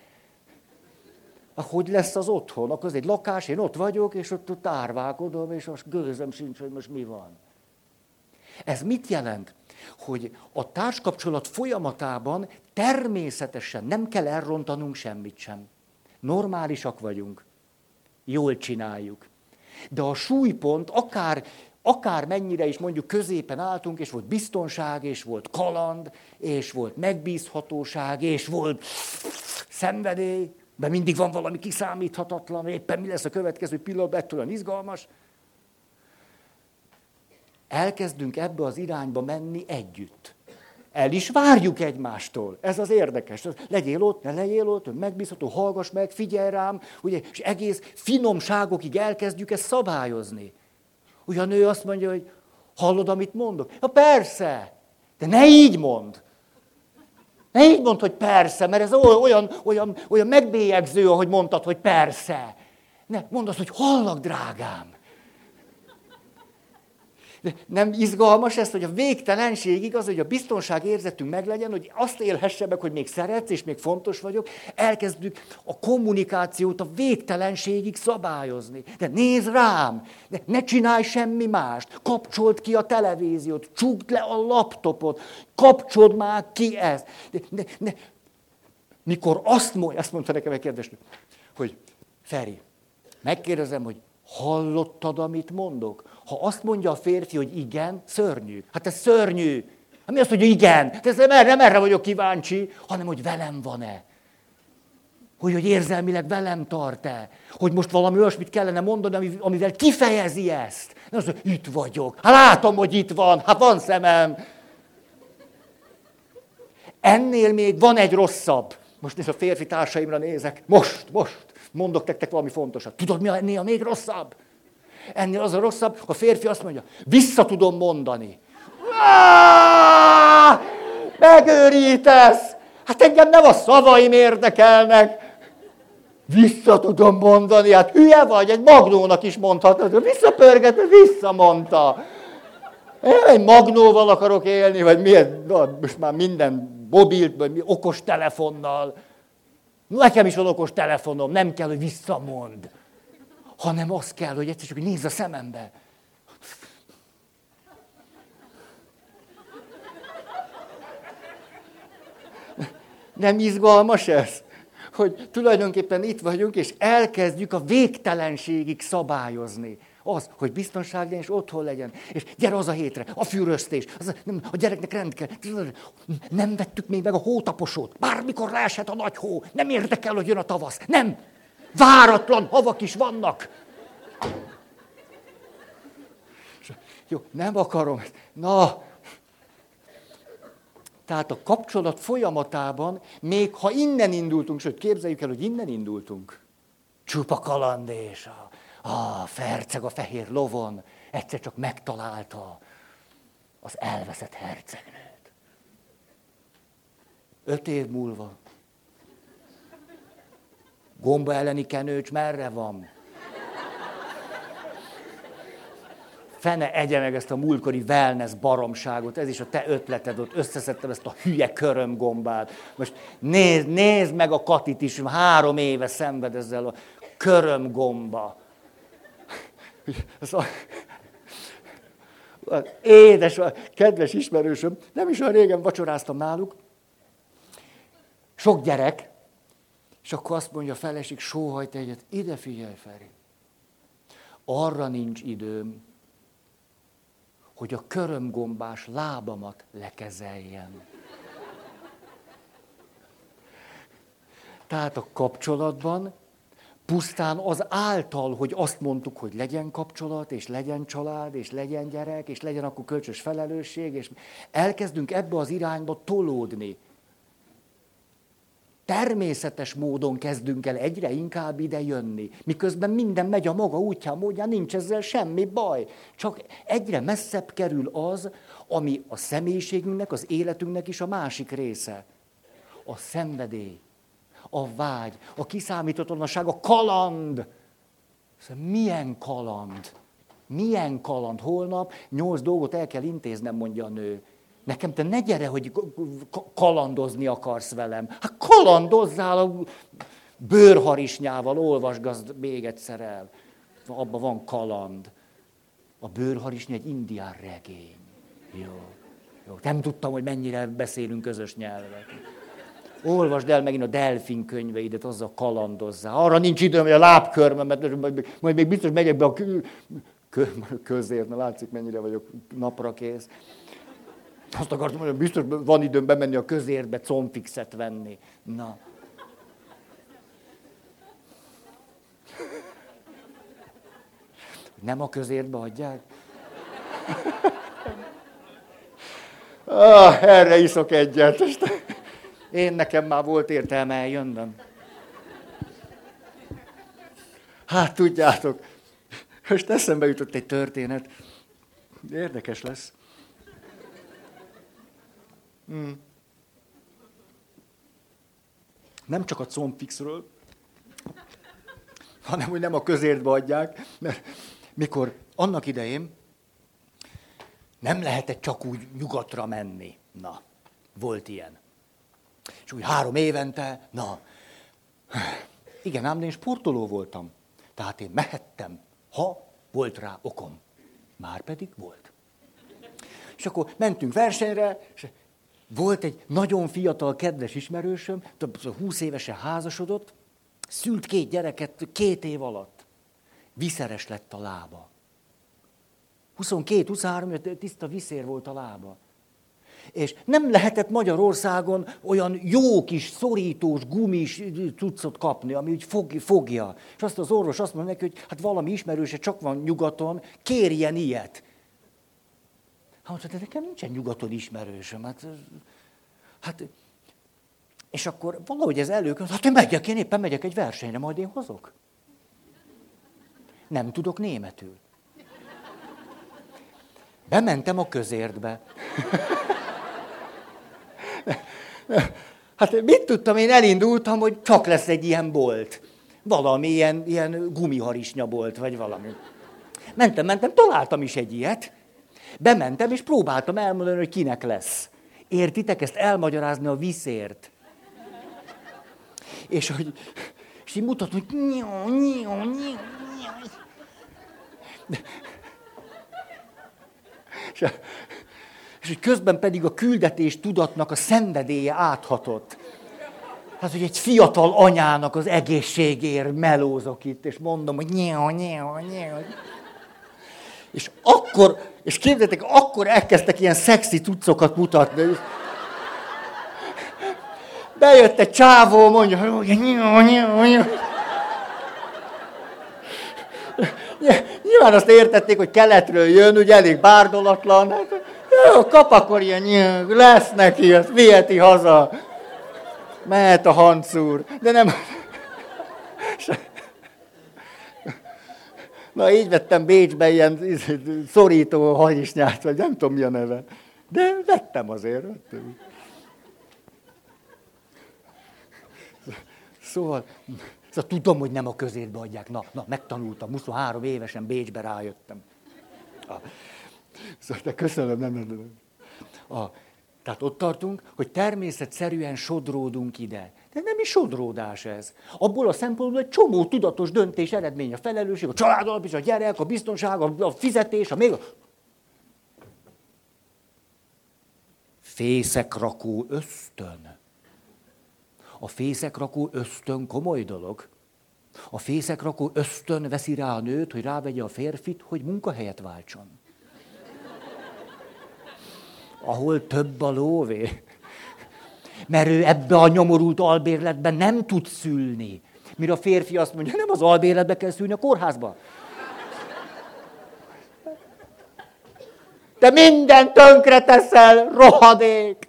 hogy lesz az otthon? Akkor az egy lakás, én ott vagyok, és ott, ott árválkodom, és most gőzem sincs, hogy most mi van. Ez mit jelent? Hogy a társkapcsolat folyamatában természetesen nem kell elrontanunk semmit sem. Normálisak vagyunk. Jól csináljuk. De a súlypont akár, akár mennyire is mondjuk középen álltunk, és volt biztonság, és volt kaland, és volt megbízhatóság, és volt szenvedély, de mindig van valami kiszámíthatatlan, éppen mi lesz a következő pillanat, ettől olyan izgalmas. Elkezdünk ebbe az irányba menni együtt. el is várjuk egymástól. Ez az érdekes. Legyél ott, ne legyél ott, megbízható, hallgass meg, figyelj rám, ugye, és egész finomságokig elkezdjük ezt szabályozni. Ugye a nő azt mondja, hogy hallod, amit mondok? Ja, persze, de ne így mond. Ne így mondd, hogy persze, mert ez olyan, olyan, olyan megbélyegző, ahogy mondtad, hogy persze. Ne, mondd azt, hogy hallak, drágám. Nem izgalmas ez, hogy a végtelenségig az, hogy a biztonság érzetünk meglegyen, hogy azt élhesse meg, hogy még szeretsz, és még fontos vagyok, elkezdjük a kommunikációt a végtelenségig szabályozni. De nézd rám, de ne csinálj semmi mást, kapcsold ki a televíziót, csukd le a laptopot, kapcsold már ki ezt. De, de, de, mikor azt mondja, azt mondta nekem egy kérdés, hogy Feri, megkérdezem, hogy hallottad, amit mondok? Ha azt mondja a férfi, hogy igen, szörnyű. Hát ez szörnyű. Hát mi azt mondja, igen? De ez nem erre, nem erre vagyok kíváncsi, hanem hogy velem van-e. Hogy, hogy érzelmileg velem tart-e. Hogy most valami olyasmit kellene mondani, amivel kifejezi ezt. Nem az, hogy itt vagyok. Hát látom, hogy itt van. Hát van szemem. Ennél még van egy rosszabb. Most nézd, a férfi társaimra nézek. Most, most. Mondok nektek valami fontosat. Tudod, mi a, ennél a még rosszabb? Ennél az a rosszabb, a férfi azt mondja, vissza tudom mondani. Megőrítesz! Hát engem nem a szavaim érdekelnek. Vissza tudom mondani, hát hülye vagy, egy magnónak is mondhatod. Visszapörget, visszamondta. Én egy magnóval akarok élni, vagy miért? Most már minden mobilt, vagy okos telefonnal. Nekem is van okos telefonom, nem kell, hogy visszamond hanem az kell, hogy egyszer csak nézz a szemembe. Nem izgalmas ez? Hogy tulajdonképpen itt vagyunk, és elkezdjük a végtelenségig szabályozni. Az, hogy biztonság legyen, és otthon legyen. És gyere az a hétre, a fűröztés, az, nem, a gyereknek rend kell. Nem vettük még meg a hótaposót. Bármikor leeshet a nagy hó. Nem érdekel, hogy jön a tavasz. Nem. Váratlan havak is vannak. Jó, nem akarom. Na, tehát a kapcsolat folyamatában, még ha innen indultunk, sőt, képzeljük el, hogy innen indultunk. Csupa kalandés, a, a ferceg a fehér lovon, egyszer csak megtalálta az elveszett hercegnőt. Öt év múlva Gomba elleni kenőcs merre van? Fene egye meg ezt a múltkori wellness baromságot, ez is a te ötleted, ott összeszedtem ezt a hülye körömgombát. Most nézd, nézd meg a Katit is, három éve szenved ezzel a körömgomba. Édes, kedves ismerősöm, nem is olyan régen vacsoráztam náluk. Sok gyerek, és akkor azt mondja a feleség, sóhajt egyet, ide figyelj, Feri. Arra nincs időm, hogy a körömgombás lábamat lekezeljem. Tehát a kapcsolatban pusztán az által, hogy azt mondtuk, hogy legyen kapcsolat, és legyen család, és legyen gyerek, és legyen akkor kölcsös felelősség, és elkezdünk ebbe az irányba tolódni természetes módon kezdünk el egyre inkább ide jönni, miközben minden megy a maga útján, módján, nincs ezzel semmi baj. Csak egyre messzebb kerül az, ami a személyiségünknek, az életünknek is a másik része. A szenvedély, a vágy, a kiszámítatlanság, a kaland. Szóval milyen kaland? Milyen kaland? Holnap nyolc dolgot el kell intéznem, mondja a nő. Nekem te ne gyere, hogy kalandozni akarsz velem. Hát kalandozzál a bőrharisnyával, olvasgazd még egyszer el. Abban van kaland. A bőrharisnya egy indián regény. Jó. Jó. Nem tudtam, hogy mennyire beszélünk közös nyelvet. Olvasd el megint a delfin könyveidet, azzal kalandozzál. Arra nincs időm, hogy a lábkörmemet, majd még biztos megyek be a közért, na látszik, mennyire vagyok napra kész. Azt akartam mondani, biztos van időm bemenni a közérbe, comfixet venni. Na. Nem a közérbe adják? Ah, erre iszok egyet. Én nekem már volt értelme eljönnöm. Hát tudjátok, most eszembe jutott egy történet. Érdekes lesz. Hmm. Nem csak a combfixről, hanem hogy nem a közértbe adják, mert mikor annak idején nem lehetett csak úgy nyugatra menni. Na, volt ilyen. És úgy három évente, na, igen, ám én sportoló voltam. Tehát én mehettem, ha volt rá okom. Már pedig volt. És akkor mentünk versenyre, és volt egy nagyon fiatal, kedves ismerősöm, több 20 évesen házasodott, szült két gyereket két év alatt. Viszeres lett a lába. 22-23, tiszta viszér volt a lába. És nem lehetett Magyarországon olyan jó kis szorítós, gumis cuccot kapni, ami úgy fog, fogja. És azt az orvos azt mondja neki, hogy hát valami ismerőse csak van nyugaton, kérjen ilyet. Hát mondta, de nekem nincsen nyugaton ismerősöm. Hát, hát és akkor valahogy ez elők, hát én megyek, én éppen megyek egy versenyre, majd én hozok. Nem tudok németül. Bementem a közértbe. Hát mit tudtam, én elindultam, hogy csak lesz egy ilyen bolt. Valami ilyen, ilyen gumiharisnya bolt, vagy valami. Mentem, mentem, találtam is egy ilyet. Bementem, és próbáltam elmondani, hogy kinek lesz. Értitek ezt elmagyarázni a viszért? És hogy, és így mutatom, hogy nyó, nyó, nyó, nyó. És, és hogy közben pedig a küldetés tudatnak a szenvedélye áthatott. Hát, hogy egy fiatal anyának az egészségér melózok itt, és mondom, hogy nyilv, nyilv, nyilv. És akkor, és képzeljétek, akkor elkezdtek ilyen szexi tucokat mutatni. Bejött egy csávó, mondja, hogy nyilv, nyilv, nyilv. Nyilván azt értették, hogy keletről jön, ugye elég bárdolatlan. Hát, jó, kap akkor ilyen nyilv, lesz neki, azt viheti haza. Mehet a hancúr. De nem... Na így vettem Bécsbe ilyen szorító hajisnyát, vagy nem tudom mi a neve. De vettem azért. Vettem. Szóval, szóval tudom, hogy nem a közétbe adják. Na, na, megtanultam, 23 évesen Bécsbe rájöttem. A, szóval, de köszönöm, nem, nem, nem. A, tehát ott tartunk, hogy természetszerűen sodródunk ide. De nem is sodródás ez. Abból a szempontból egy csomó tudatos döntés eredmény, a felelősség, a családalapítás, a gyerek, a biztonság, a fizetés, a még. Fészekrakó ösztön. A fészekrakó ösztön komoly dolog. A fészekrakó ösztön veszi rá a nőt, hogy rávegye a férfit, hogy munkahelyet váltson. Ahol több a lóvé. Mert ő ebbe a nyomorult albérletben nem tud szülni. Mire a férfi azt mondja, nem az albérletbe kell szülni, a kórházba. Te minden tönkre teszel, rohadék!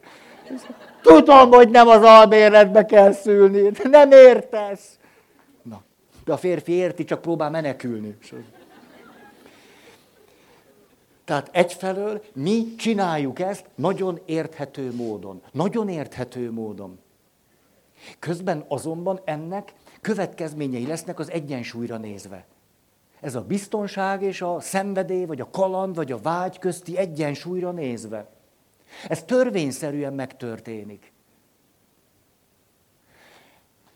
Tudom, hogy nem az albérletbe kell szülni, de nem értesz. Na, de a férfi érti, csak próbál menekülni. Tehát egyfelől mi csináljuk ezt nagyon érthető módon. Nagyon érthető módon. Közben azonban ennek következményei lesznek az egyensúlyra nézve. Ez a biztonság és a szenvedély, vagy a kaland, vagy a vágy közti egyensúlyra nézve. Ez törvényszerűen megtörténik.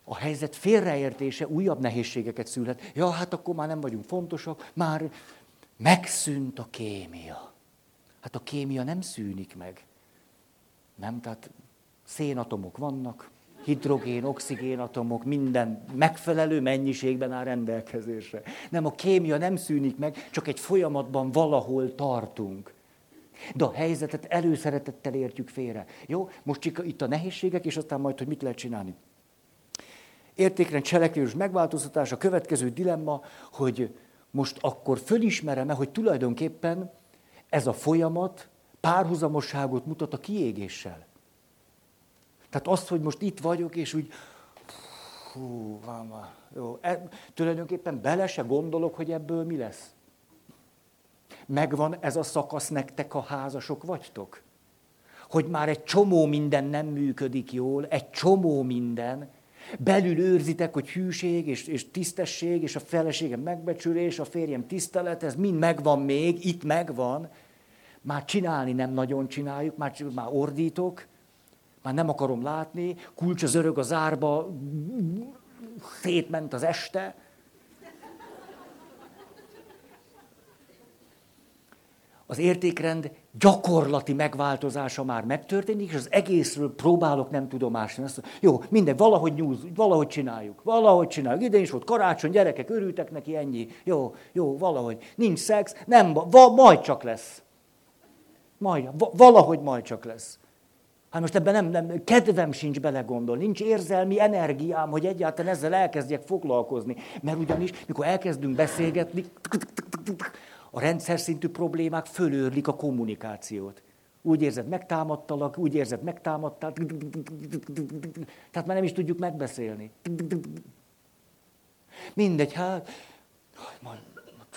A helyzet félreértése újabb nehézségeket szülhet. Ja, hát akkor már nem vagyunk fontosak, már megszűnt a kémia. Hát a kémia nem szűnik meg. Nem, tehát szénatomok vannak, hidrogén, oxigén atomok, minden megfelelő mennyiségben áll rendelkezésre. Nem, a kémia nem szűnik meg, csak egy folyamatban valahol tartunk. De a helyzetet előszeretettel értjük félre. Jó, most csak itt a nehézségek, és aztán majd, hogy mit lehet csinálni. Értékrend cselekvés megváltoztatás, a következő dilemma, hogy most akkor fölismerem-e, hogy tulajdonképpen ez a folyamat párhuzamosságot mutat a kiégéssel. Tehát azt, hogy most itt vagyok, és úgy, hú, van, van, jó, e, tulajdonképpen bele se gondolok, hogy ebből mi lesz. Megvan ez a szakasz nektek, a házasok vagytok? Hogy már egy csomó minden nem működik jól, egy csomó minden, belül őrzitek, hogy hűség és, és tisztesség, és a feleségem megbecsülés, a férjem tisztelet, ez mind megvan még, itt megvan. Már csinálni nem nagyon csináljuk, már, már ordítok, már nem akarom látni, kulcs az örök az árba, szétment az este. Az értékrend gyakorlati megváltozása már megtörténik, és az egészről próbálok nem tudomást Azt, jó, minden, valahogy nyúz, valahogy csináljuk, valahogy csináljuk. Ide is volt karácsony, gyerekek, örültek neki, ennyi. Jó, jó, valahogy. Nincs szex, nem, va, majd csak lesz. Majd, va, valahogy majd csak lesz. Hát most ebben nem, nem, kedvem sincs belegondolni, nincs érzelmi energiám, hogy egyáltalán ezzel elkezdjek foglalkozni. Mert ugyanis, mikor elkezdünk beszélgetni, a rendszer szintű problémák fölőrlik a kommunikációt. Úgy érzed, megtámadtalak, úgy érzed, megtámadtál. Tehát már nem is tudjuk megbeszélni. Mindegy, hát,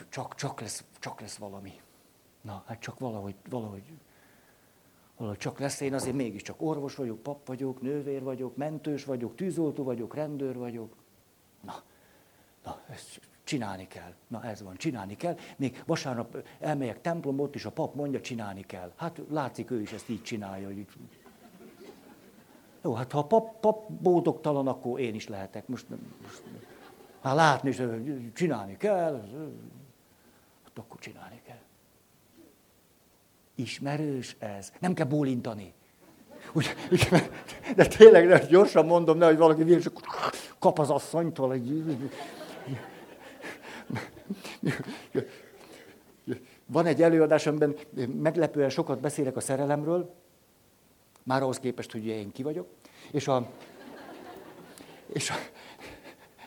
csak, csak, lesz, csak lesz valami. Na, hát csak valahogy, valahogy, valahogy csak lesz. Én azért mégiscsak orvos vagyok, pap vagyok, nővér vagyok, mentős vagyok, tűzoltó vagyok, rendőr vagyok. Na, na, ez Csinálni kell. Na ez van, csinálni kell. Még vasárnap elmegyek templomot, és a pap mondja, csinálni kell. Hát látszik, ő is ezt így csinálja. Hogy... Jó, hát ha a pap, pap boldogtalan, akkor én is lehetek. Most, most hát látni is, csinálni kell, hát akkor csinálni kell. Ismerős ez. Nem kell bólintani. Úgy, de tényleg, de gyorsan mondom, nehogy valaki vér, kap az asszonytól egy van egy előadás, amiben meglepően sokat beszélek a szerelemről, már ahhoz képest, hogy én ki vagyok, és, a, és, a,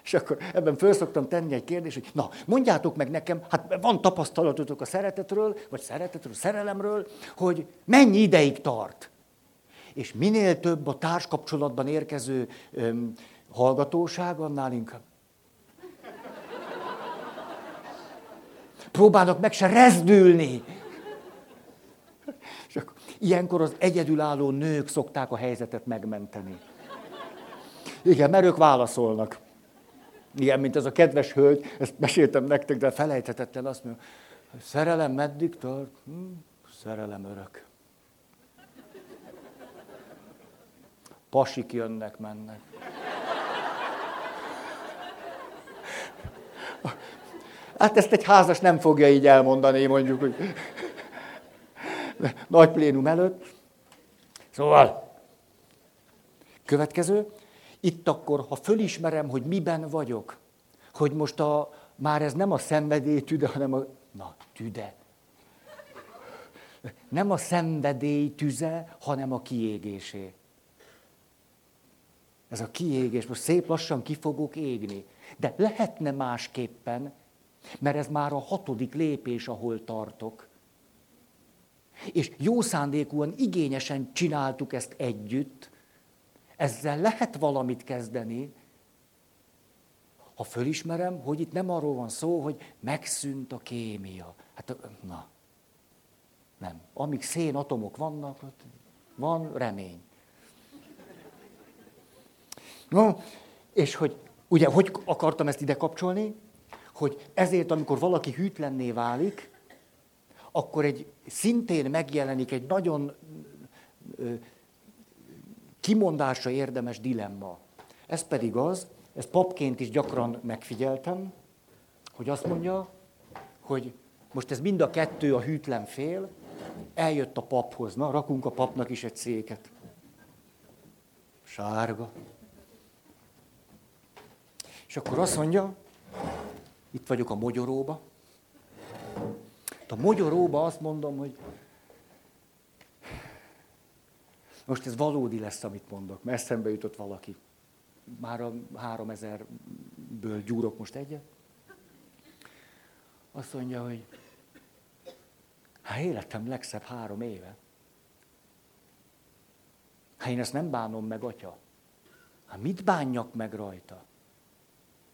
és akkor ebben föl szoktam tenni egy kérdést, hogy na, mondjátok meg nekem, hát van tapasztalatotok a szeretetről, vagy szeretetről, szerelemről, hogy mennyi ideig tart. És minél több a társkapcsolatban érkező öm, hallgatóság, annál inkább próbálnak meg se rezdülni. És akkor ilyenkor az egyedülálló nők szokták a helyzetet megmenteni. Igen, mert ők válaszolnak. Igen, mint ez a kedves hölgy, ezt meséltem nektek, de felejthetetlen azt mondja, szerelem meddig tart? Hm, szerelem örök. Pasik jönnek, mennek. Hát ezt egy házas nem fogja így elmondani, mondjuk, hogy nagy plénum előtt. Szóval, következő, itt akkor, ha fölismerem, hogy miben vagyok, hogy most a, már ez nem a szenvedély tüde, hanem a, na, tüde. Nem a szenvedély tüze, hanem a kiégésé. Ez a kiégés, most szép lassan ki fogok égni. De lehetne másképpen, mert ez már a hatodik lépés, ahol tartok. És jó szándékúan, igényesen csináltuk ezt együtt, ezzel lehet valamit kezdeni, ha fölismerem, hogy itt nem arról van szó, hogy megszűnt a kémia. Hát, na, nem. Amíg szénatomok vannak, van remény. No, és hogy, ugye, hogy akartam ezt ide kapcsolni? Hogy ezért, amikor valaki hűtlenné válik, akkor egy szintén megjelenik egy nagyon kimondásra érdemes dilemma. Ez pedig az, ezt papként is gyakran megfigyeltem, hogy azt mondja, hogy most ez mind a kettő a hűtlen fél, eljött a paphoz, na, rakunk a papnak is egy széket. Sárga. És akkor azt mondja, itt vagyok a mogyoróba. A mogyoróba azt mondom, hogy most ez valódi lesz, amit mondok, mert eszembe jutott valaki. Már a három ezerből gyúrok most egyet. Azt mondja, hogy hát életem legszebb három éve. Hát én ezt nem bánom meg, atya. Hát mit bánjak meg rajta?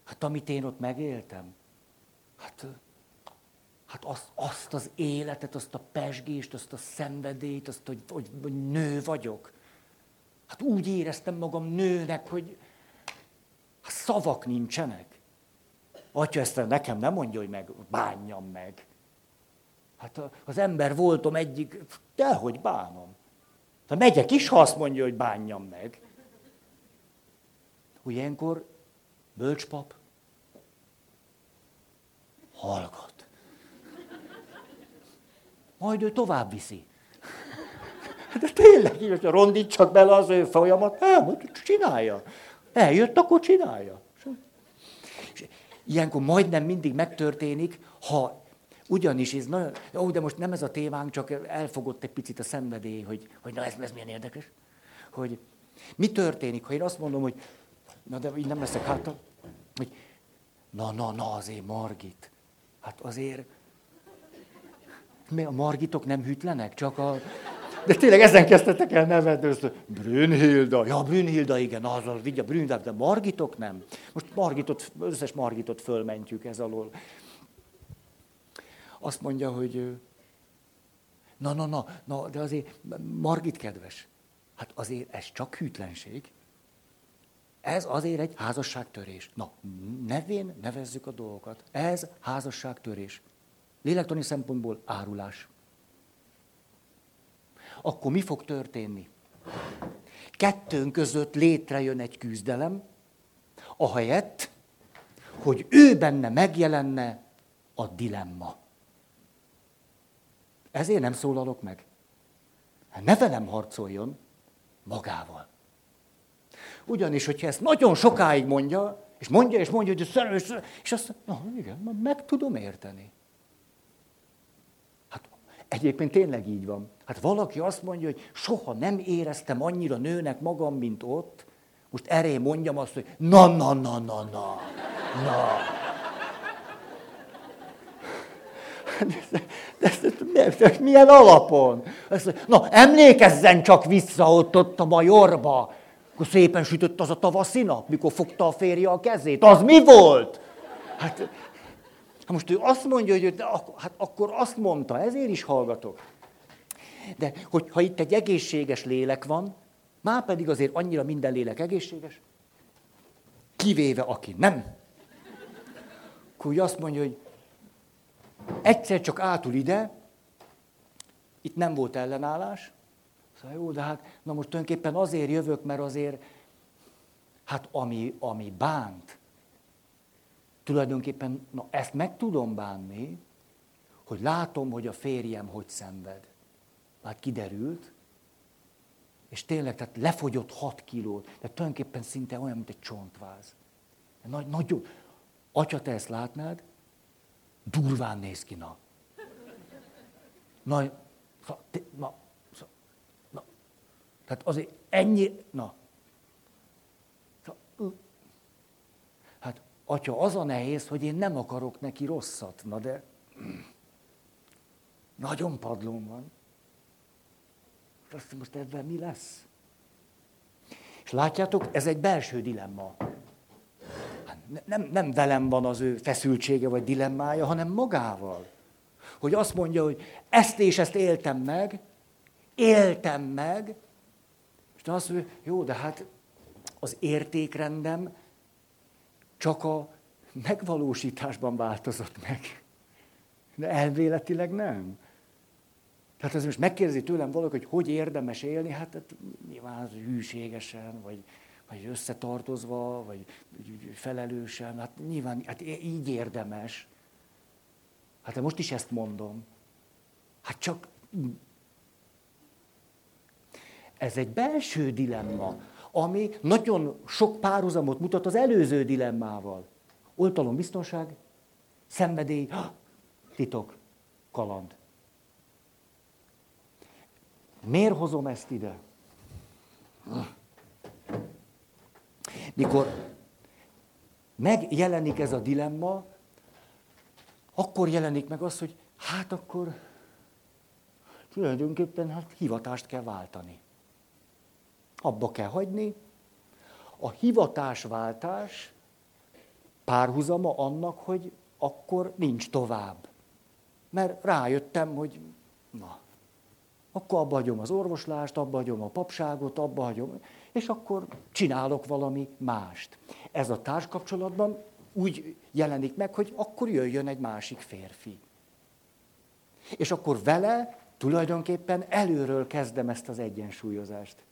Hát amit én ott megéltem. Hát, hát azt, azt az életet, azt a pesgést, azt a szenvedélyt, azt, hogy, hogy, nő vagyok. Hát úgy éreztem magam nőnek, hogy hát szavak nincsenek. Atya ezt nekem nem mondja, hogy meg bánjam meg. Hát az ember voltom egyik, dehogy bánom. Ha megyek is, ha azt mondja, hogy bánjam meg. Úgy ilyenkor bölcspap hallgat. Majd ő tovább viszi. De tényleg, így, hogyha rondítsak bele az ő folyamat, hát, csinálja. Eljött, akkor csinálja. És ilyenkor majdnem mindig megtörténik, ha ugyanis ez nagyon, ó, de most nem ez a témánk, csak elfogott egy picit a szenvedély, hogy, hogy na ez, ez milyen érdekes, hogy mi történik, ha én azt mondom, hogy na de így nem leszek hátra, hogy na, na, na, azért Margit, hát azért, mi a Margitok nem hűtlenek, csak a, de tényleg ezen kezdtetek el nevetni, Brünnhilda, ja Brünnhilda, igen, az, az vigye Brünnhilda, de Margitok nem. Most Margitot, összes Margitot fölmentjük ez alól. Azt mondja, hogy na, na, na, na, de azért Margit kedves. Hát azért ez csak hűtlenség. Ez azért egy házasságtörés. Na, nevén nevezzük a dolgokat. Ez házasságtörés. Lélektani szempontból árulás. Akkor mi fog történni? Kettőnk között létrejön egy küzdelem, ahelyett, hogy ő benne megjelenne a dilemma. Ezért nem szólalok meg. Hát ne velem harcoljon, magával. Ugyanis, hogyha ezt nagyon sokáig mondja, és mondja, és mondja, hogy szerelős, és azt mondja, na igen, meg tudom érteni. Hát egyébként tényleg így van. Hát valaki azt mondja, hogy soha nem éreztem annyira nőnek magam, mint ott, most erre mondjam azt, hogy na, na, na, na, na, na. De, de, de, milyen alapon? Ezt, na, emlékezzen csak vissza ott, ott a majorba, akkor szépen sütött az a tavaszi nap, mikor fogta a férje a kezét. Az mi volt? Hát, hát most ő azt mondja, hogy de, hát akkor azt mondta, ezért is hallgatok. De hogyha itt egy egészséges lélek van, már pedig azért annyira minden lélek egészséges, kivéve aki nem, akkor úgy azt mondja, hogy egyszer csak átul ide, itt nem volt ellenállás, szóval jó, de hát, na most tulajdonképpen azért jövök, mert azért, hát ami, ami bánt, tulajdonképpen, na ezt meg tudom bánni, hogy látom, hogy a férjem hogy szenved. Hát kiderült, és tényleg, tehát lefogyott 6 kilót, de tulajdonképpen szinte olyan, mint egy csontváz. Nagy, nagyon, atya, te ezt látnád, durván néz ki. Na, na, na. Tehát azért ennyi, na. Hát, atya, az a nehéz, hogy én nem akarok neki rosszat, na de nagyon padlón van. Azt most ebben mi lesz? És látjátok, ez egy belső dilemma nem, nem velem van az ő feszültsége vagy dilemmája, hanem magával. Hogy azt mondja, hogy ezt és ezt éltem meg, éltem meg, és azt mondja, jó, de hát az értékrendem csak a megvalósításban változott meg. De elvéletileg nem. Tehát ez most megkérdezi tőlem valaki, hogy hogy érdemes élni, hát, hát nyilván az hűségesen, vagy vagy összetartozva, vagy felelősen, hát nyilván hát így érdemes. Hát most is ezt mondom. Hát csak ez egy belső dilemma, ami nagyon sok párhuzamot mutat az előző dilemmával. Oltalom biztonság, szenvedély, titok, kaland. Miért hozom ezt ide? Mikor megjelenik ez a dilemma, akkor jelenik meg az, hogy hát akkor tulajdonképpen hát hivatást kell váltani. Abba kell hagyni. A hivatásváltás párhuzama annak, hogy akkor nincs tovább. Mert rájöttem, hogy na, akkor abba hagyom az orvoslást, abba hagyom a papságot, abba hagyom, és akkor csinálok valami mást. Ez a társkapcsolatban úgy jelenik meg, hogy akkor jöjjön egy másik férfi. És akkor vele tulajdonképpen előről kezdem ezt az egyensúlyozást.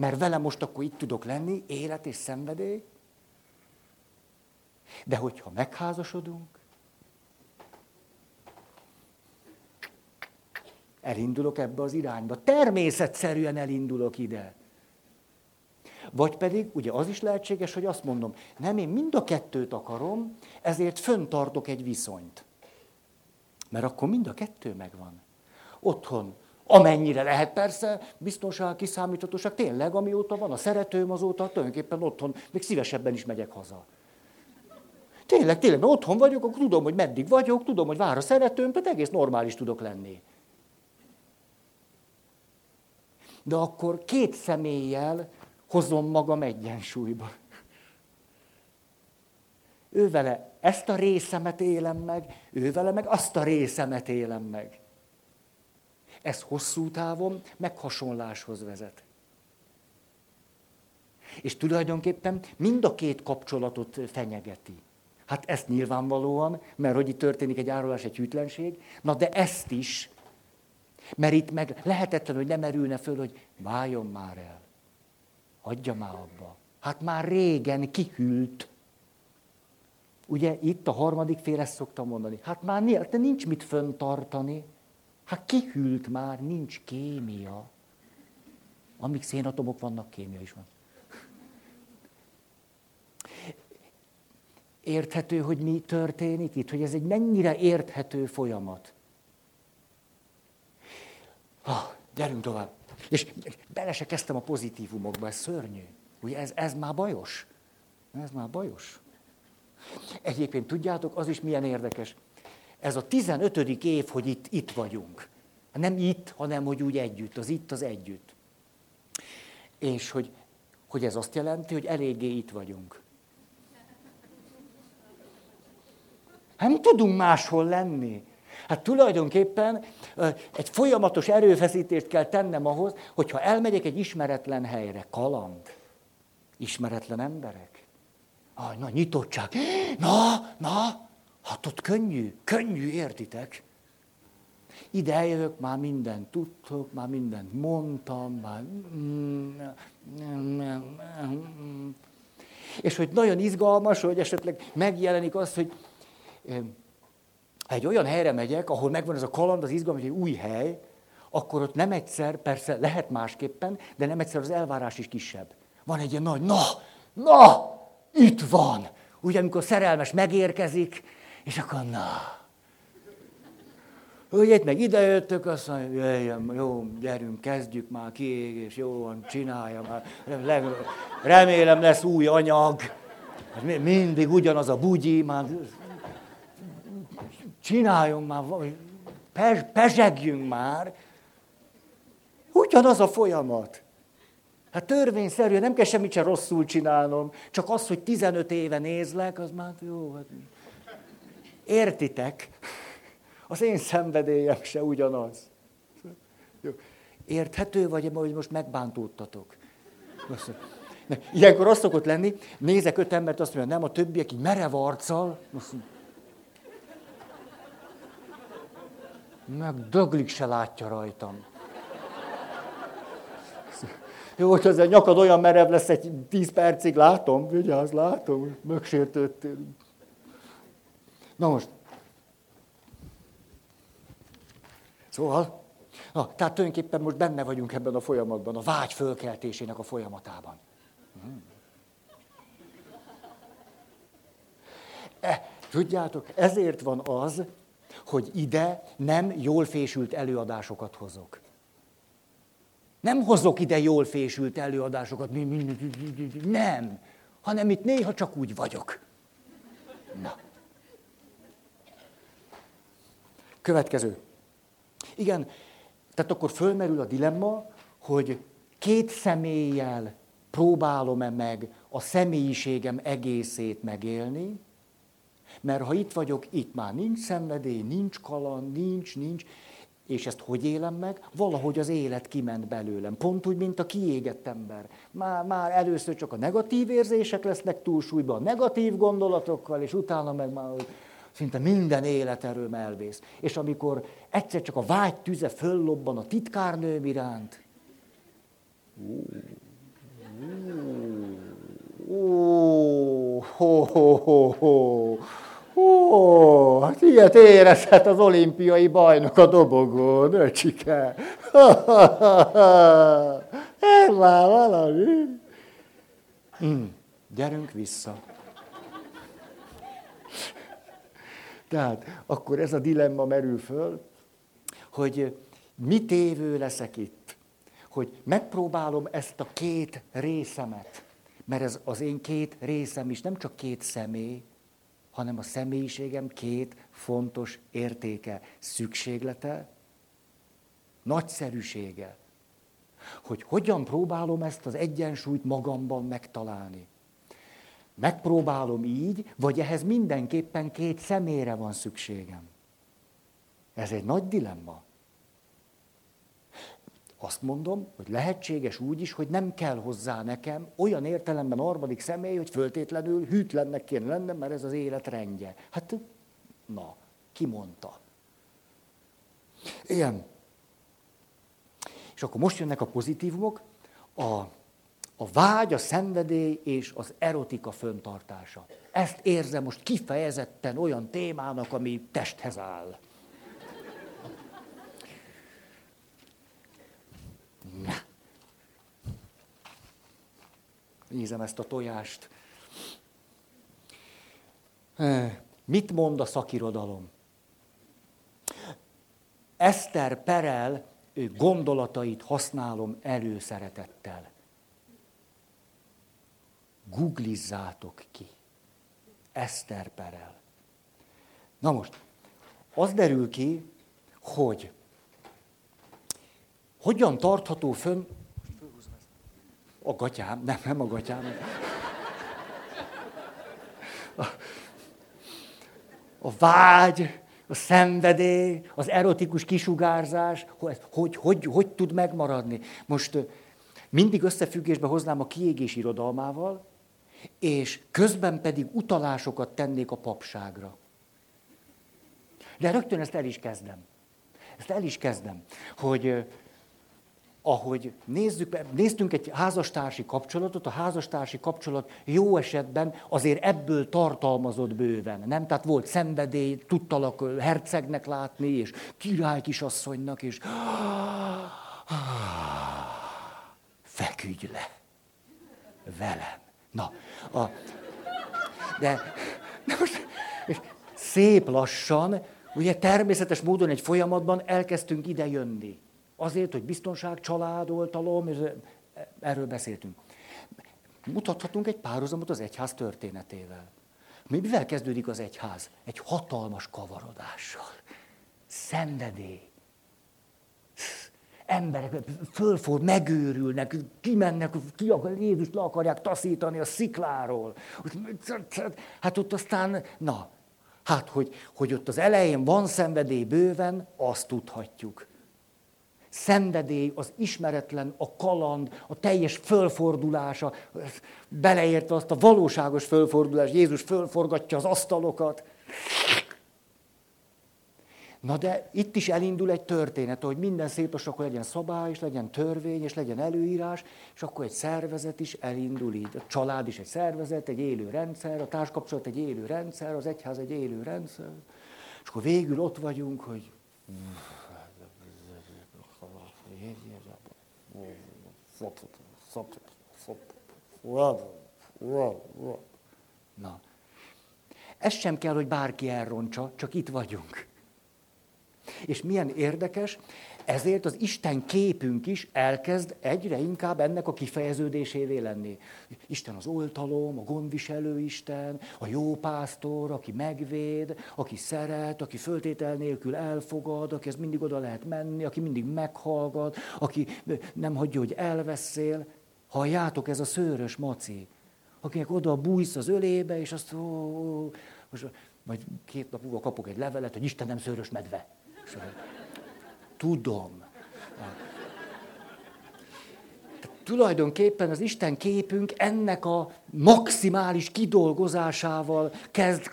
Mert vele most akkor itt tudok lenni, élet és szenvedély. De hogyha megházasodunk, elindulok ebbe az irányba. Természetszerűen elindulok ide. Vagy pedig, ugye az is lehetséges, hogy azt mondom, nem, én mind a kettőt akarom, ezért föntartok egy viszonyt. Mert akkor mind a kettő megvan. Otthon, amennyire lehet persze, biztonság, kiszámíthatóság, tényleg, amióta van a szeretőm, azóta tulajdonképpen otthon, még szívesebben is megyek haza. Tényleg, tényleg, mert otthon vagyok, akkor tudom, hogy meddig vagyok, tudom, hogy vár a szeretőm, tehát egész normális tudok lenni. De akkor két személlyel hozom magam egyensúlyba. Ő ezt a részemet élem meg, ő meg azt a részemet élem meg. Ez hosszú távon meghasonláshoz vezet. És tulajdonképpen mind a két kapcsolatot fenyegeti. Hát ezt nyilvánvalóan, mert hogy itt történik egy árulás, egy hűtlenség, na de ezt is, mert itt meg lehetetlen, hogy nem merülne föl, hogy váljon már el. Adja már abba. Hát már régen kihűlt. Ugye itt a harmadik fél ezt szoktam mondani. Hát már de nincs mit föntartani. Hát kihűlt már, nincs kémia. Amíg szénatomok vannak, kémia is van. Érthető, hogy mi történik itt, hogy ez egy mennyire érthető folyamat. Ah, gyerünk tovább. És bele se kezdtem a pozitívumokba, ez szörnyű. Ugye ez, ez már bajos. Ez már bajos. Egyébként tudjátok, az is milyen érdekes. Ez a 15. év, hogy itt, itt vagyunk. Nem itt, hanem hogy úgy együtt, az itt, az együtt. És hogy, hogy ez azt jelenti, hogy eléggé itt vagyunk. Nem tudunk máshol lenni. Hát tulajdonképpen egy folyamatos erőfeszítést kell tennem ahhoz, hogyha elmegyek egy ismeretlen helyre, kaland, ismeretlen emberek. Ah, na, nyitottság. Na, na, hát ott könnyű, könnyű, értitek? Ide eljövök, már mindent tudtok, már mindent mondtam, már... És hogy nagyon izgalmas, hogy esetleg megjelenik az, hogy ha egy olyan helyre megyek, ahol megvan ez a kaland, az izgalom, egy új hely, akkor ott nem egyszer, persze lehet másképpen, de nem egyszer az elvárás is kisebb. Van egy ilyen nagy, na, na, itt van. Ugye, amikor szerelmes megérkezik, és akkor na. Itt meg idejöttök, azt mondja, jöjjön, jó, gyerünk, kezdjük már kiégés, jó van, csinálja már. Remélem lesz új anyag. Mindig ugyanaz a bugyi, már csináljunk már, pezsegjünk már. Ugyanaz a folyamat. Hát törvényszerűen nem kell semmit sem rosszul csinálnom, csak az, hogy 15 éve nézlek, az már jó. Hát... Értitek? Az én szenvedélyem se ugyanaz. Jó. Érthető vagy, hogy most megbántódtatok? Ilyenkor azt szokott lenni, nézek öt embert, azt mondja, nem, a többiek így merev arccal, meg döglik se látja rajtam. Jó, hogy az a nyakad olyan merev lesz egy tíz percig, látom, vigyázz, látom, megsértődtél. Na most. Szóval, na, tehát tulajdonképpen most benne vagyunk ebben a folyamatban, a vágy fölkeltésének a folyamatában. Hmm. E, tudjátok, ezért van az, hogy ide nem jól fésült előadásokat hozok. Nem hozok ide jól fésült előadásokat, nem, hanem itt néha csak úgy vagyok. Na. Következő. Igen, tehát akkor fölmerül a dilemma, hogy két személlyel próbálom-e meg a személyiségem egészét megélni, mert ha itt vagyok, itt már nincs szenvedély, nincs kaland, nincs, nincs, és ezt hogy élem meg? Valahogy az élet kiment belőlem. Pont úgy, mint a kiégett ember. Már, már először csak a negatív érzések lesznek túlsúlyban, a negatív gondolatokkal, és utána meg már szinte minden életerőm elvész. És amikor egyszer csak a vágy tüze föllobban a titkárnőm iránt, ó, ho, ho. Ó, hát ilyet érezhet az olimpiai bajnok a dobogón, öcsike. Ez már valami. Mm, gyerünk vissza. Tehát akkor ez a dilemma merül föl, hogy mit évő leszek itt. Hogy megpróbálom ezt a két részemet, mert ez az én két részem is nem csak két személy, hanem a személyiségem két fontos értéke, szükséglete, nagyszerűsége. Hogy hogyan próbálom ezt az egyensúlyt magamban megtalálni. Megpróbálom így, vagy ehhez mindenképpen két személyre van szükségem. Ez egy nagy dilemma. Azt mondom, hogy lehetséges úgy is, hogy nem kell hozzá nekem olyan értelemben harmadik személy, hogy föltétlenül hűtlennek kéne lennem, mert ez az élet rendje. Hát, na, ki mondta? Ilyen. És akkor most jönnek a pozitívumok, a, a vágy, a szenvedély és az erotika föntartása. Ezt érzem most kifejezetten olyan témának, ami testhez áll. Na. Nézem ezt a tojást. Mit mond a szakirodalom? Eszter Perel gondolatait használom előszeretettel. Googlizzátok ki. Eszter Perel. Na most, az derül ki, hogy hogyan tartható fönn... A gatyám, nem, nem a gatyám. A, a vágy, a szenvedély, az erotikus kisugárzás, hogy, hogy, hogy, hogy tud megmaradni. Most mindig összefüggésbe hoznám a kiégés irodalmával, és közben pedig utalásokat tennék a papságra. De rögtön ezt el is kezdem. Ezt el is kezdem, hogy ahogy nézzük, néztünk egy házastársi kapcsolatot, a házastársi kapcsolat jó esetben azért ebből tartalmazott bőven, nem? Tehát volt szenvedély, tudtalak hercegnek látni, és király kisasszonynak, és feküdj le velem. Na, a, de, de most, és szép lassan, ugye természetes módon egy folyamatban elkezdtünk ide jönni. Azért, hogy biztonság, családoltalom, és erről beszéltünk. Mutathatunk egy párhuzamot az egyház történetével. Mivel kezdődik az egyház? Egy hatalmas kavarodással. Szenvedély. Emberek fölford, megőrülnek, kimennek, ki akar, Jézust le akarják taszítani a szikláról. Hát ott aztán, na, hát hogy, hogy ott az elején van szenvedély bőven, azt tudhatjuk szenvedély, az ismeretlen, a kaland, a teljes fölfordulása, beleértve azt a valóságos fölfordulást, Jézus fölforgatja az asztalokat. Na de itt is elindul egy történet, hogy minden szép, akkor legyen szabály, és legyen törvény, és legyen előírás, és akkor egy szervezet is elindul így. A család is egy szervezet, egy élő rendszer, a társkapcsolat egy élő rendszer, az egyház egy élő rendszer. És akkor végül ott vagyunk, hogy Na. Ez sem kell, hogy bárki elrontsa, csak itt vagyunk. És milyen érdekes, ezért az Isten képünk is elkezd egyre inkább ennek a kifejeződésévé lenni. Isten az oltalom, a gondviselő Isten, a jó pásztor, aki megvéd, aki szeret, aki föltétel nélkül elfogad, aki ezt mindig oda lehet menni, aki mindig meghallgat, aki nem hagyja, hogy elveszél. Halljátok, ez a szőrös maci, akinek oda bújsz az ölébe, és azt, ó, most, majd két nap múlva kapok egy levelet, hogy Isten nem szőrös medve. Tudom. Tehát tulajdonképpen az Isten képünk ennek a maximális kidolgozásával kezd,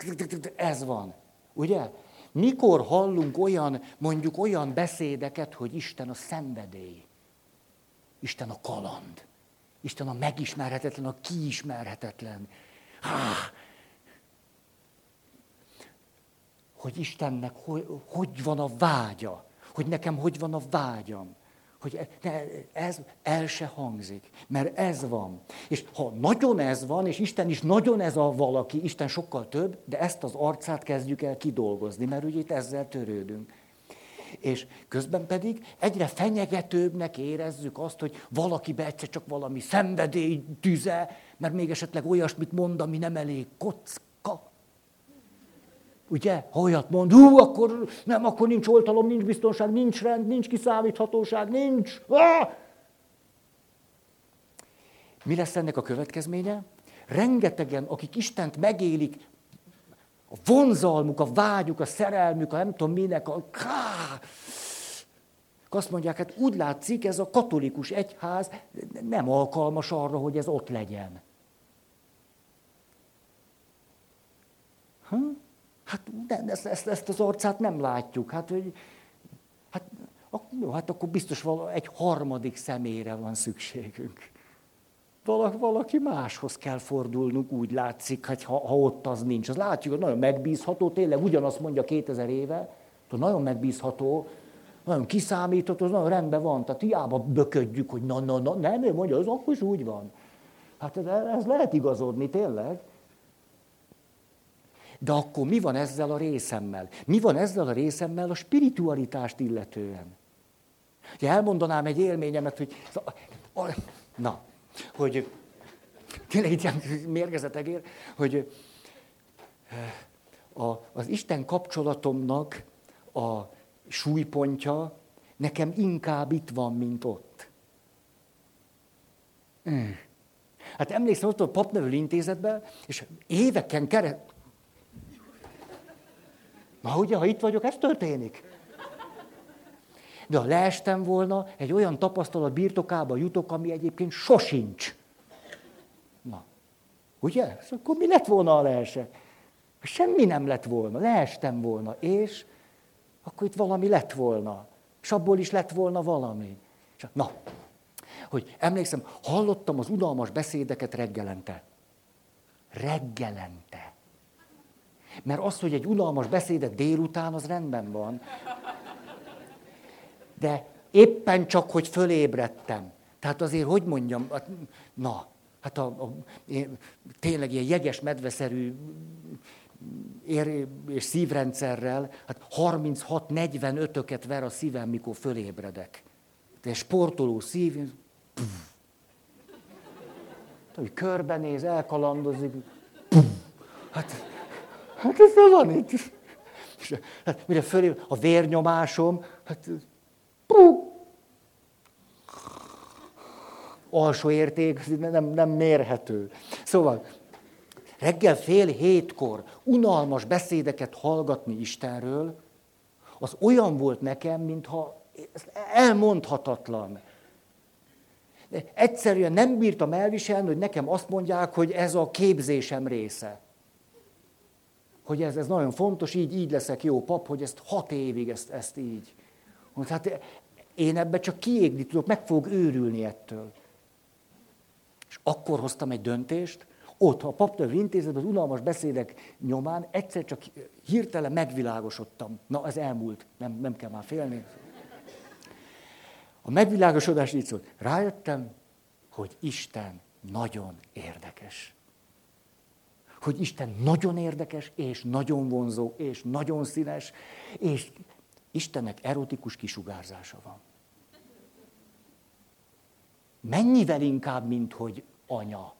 ez van. Ugye? Mikor hallunk olyan, mondjuk olyan beszédeket, hogy Isten a szenvedély, Isten a kaland, Isten a megismerhetetlen, a kiismerhetetlen. Há, hogy Istennek hogy, hogy van a vágya, hogy nekem hogy van a vágyam. Hogy e, ez el se hangzik, mert ez van. És ha nagyon ez van, és Isten is nagyon ez a valaki, Isten sokkal több, de ezt az arcát kezdjük el kidolgozni, mert ugye itt ezzel törődünk. És közben pedig egyre fenyegetőbbnek érezzük azt, hogy valaki egyszer csak valami szenvedély tüze, mert még esetleg olyasmit mond, ami nem elég kocka Ugye? Ha olyat mond, hú, akkor nem, akkor nincs oltalom, nincs biztonság, nincs rend, nincs kiszámíthatóság, nincs. Ah! Mi lesz ennek a következménye? Rengetegen, akik Istent megélik, a vonzalmuk, a vágyuk, a szerelmük, a nem tudom minek, a ká, azt mondják, hát úgy látszik, ez a katolikus egyház nem alkalmas arra, hogy ez ott legyen. Hm? Hát nem, ezt, ezt, ezt az arcát nem látjuk. Hát, hogy, hát, jó, hát akkor biztos vala, egy harmadik személyre van szükségünk. Valaki, valaki máshoz kell fordulnunk, úgy látszik, hogy ha, ha ott az nincs. Az látjuk, hogy nagyon megbízható, tényleg ugyanazt mondja 2000 éve, nagyon megbízható, nagyon kiszámítható, az nagyon rendben van. Tehát hiába böködjük, hogy na, na, na, nem, ő mondja, az akkor is úgy van. Hát ez, ez lehet igazodni, tényleg. De akkor mi van ezzel a részemmel? Mi van ezzel a részemmel a spiritualitást illetően? Ugye elmondanám egy élményemet, hogy... Na, hogy tényleg itt ilyen mérgezet egér, hogy a, az Isten kapcsolatomnak a súlypontja nekem inkább itt van, mint ott. Hmm. Hát emlékszem, ott a papnevő intézetben, és éveken keresztül, Na ugye, ha itt vagyok, ez történik. De ha leestem volna, egy olyan tapasztalat birtokába jutok, ami egyébként sosincs. Na, ugye? Szóval akkor mi lett volna, ha leesek? Semmi nem lett volna, leestem volna, és akkor itt valami lett volna. És abból is lett volna valami. Na, hogy emlékszem, hallottam az unalmas beszédeket reggelente. Reggelente. Mert az, hogy egy unalmas beszédet délután, az rendben van. De éppen csak, hogy fölébredtem. Tehát azért, hogy mondjam, hát, na, hát a, a, én, tényleg ilyen jeges medveszerű ér és szívrendszerrel, hát 36-45-öket ver a szívem, mikor fölébredek. De sportoló szív, hogy körbenéz, elkalandozik, pff, hát Hát ez nem van itt. Hát, mire fölé, a vérnyomásom, hát pú, alsó érték, nem, nem mérhető. Szóval reggel fél hétkor unalmas beszédeket hallgatni Istenről, az olyan volt nekem, mintha elmondhatatlan. De egyszerűen nem bírtam elviselni, hogy nekem azt mondják, hogy ez a képzésem része hogy ez, ez nagyon fontos, így, így leszek jó pap, hogy ezt hat évig ezt, ezt így. Mondta, hát én ebbe csak kiégni tudok, meg fogok őrülni ettől. És akkor hoztam egy döntést, ott a paptöv intézetben, az unalmas beszédek nyomán egyszer csak hirtelen megvilágosodtam. Na, ez elmúlt, nem, nem kell már félni. A megvilágosodás így szólt. Rájöttem, hogy Isten nagyon érdekes hogy Isten nagyon érdekes, és nagyon vonzó, és nagyon színes, és Istennek erotikus kisugárzása van. Mennyivel inkább, mint hogy anya.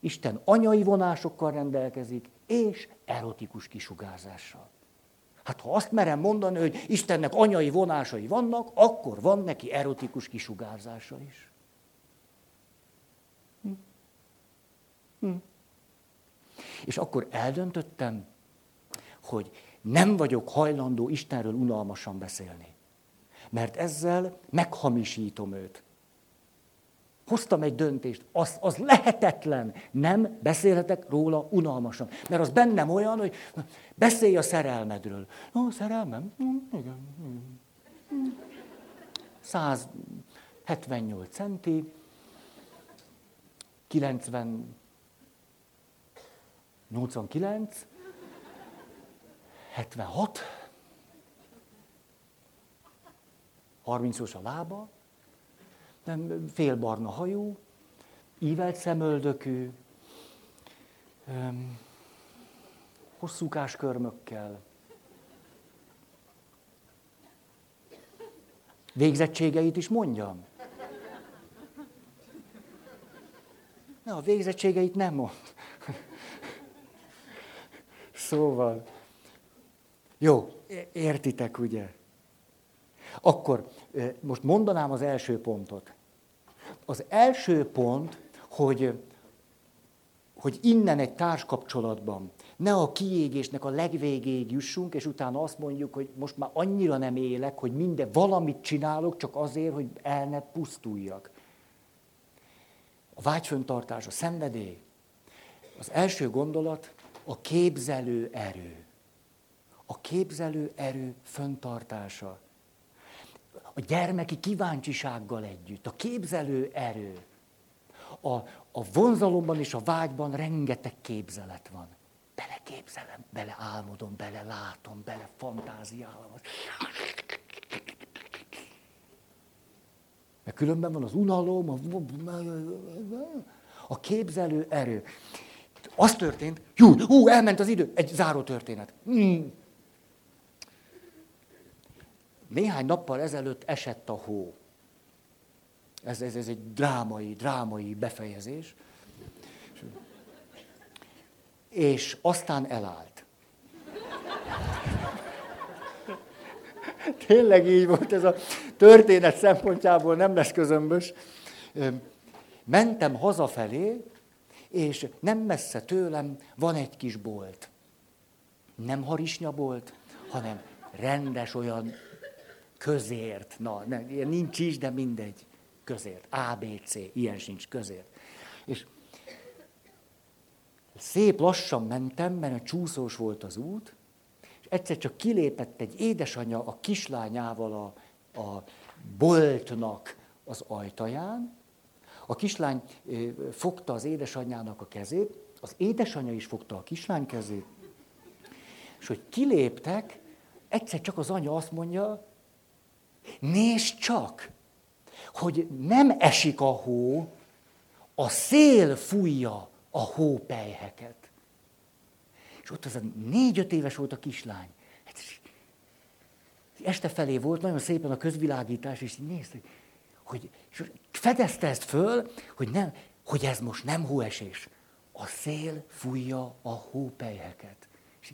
Isten anyai vonásokkal rendelkezik, és erotikus kisugárzással. Hát ha azt merem mondani, hogy Istennek anyai vonásai vannak, akkor van neki erotikus kisugárzása is. Hm. Hm. És akkor eldöntöttem, hogy nem vagyok hajlandó Istenről unalmasan beszélni. Mert ezzel meghamisítom őt. Hoztam egy döntést, az, az lehetetlen, nem beszélhetek róla unalmasan. Mert az bennem olyan, hogy beszélj a szerelmedről. Ó, szerelmem? Hm, igen. 178 centi, 90, 89, 76, 30-os a lába, nem félbarna hajú, ívelt szemöldökű, hosszúkás körmökkel. Végzettségeit is mondjam. Na, a végzettségeit nem mond. Szóval, jó, értitek, ugye? Akkor most mondanám az első pontot. Az első pont, hogy, hogy innen egy társkapcsolatban ne a kiégésnek a legvégéig jussunk, és utána azt mondjuk, hogy most már annyira nem élek, hogy minden valamit csinálok, csak azért, hogy el ne pusztuljak. A vágyföntartás, a szenvedély. Az első gondolat a képzelő erő. A képzelő erő föntartása a gyermeki kíváncsisággal együtt, a képzelő erő. A, a vonzalomban és a vágyban rengeteg képzelet van. Bele képzelem, bele álmodom, bele látom, bele fantáziálom. Mert különben van az unalom, a, a képzelő erő. Az történt, hú, hú, elment az idő, egy záró történet. Hmm. Néhány nappal ezelőtt esett a hó. Ez, ez, ez egy drámai, drámai befejezés. És aztán elállt. Tényleg így volt ez a történet szempontjából, nem lesz közömbös. Mentem hazafelé, és nem messze tőlem van egy kis bolt. Nem harisnyabolt, hanem rendes olyan közért, na, nem, ilyen nincs is, de mindegy, közért, ABC, ilyen sincs közért. És szép lassan mentem, mert a csúszós volt az út, és egyszer csak kilépett egy édesanyja a kislányával a, a boltnak az ajtaján, a kislány fogta az édesanyjának a kezét, az édesanyja is fogta a kislány kezét, és hogy kiléptek, egyszer csak az anya azt mondja, Nézd csak, hogy nem esik a hó, a szél fújja a hópelyheket. És ott az a négy-öt éves volt a kislány. Hát, este felé volt nagyon szépen a közvilágítás, és nézd, hogy és fedezte ezt föl, hogy, nem, hogy ez most nem hóesés. A szél fújja a hópelyheket. És,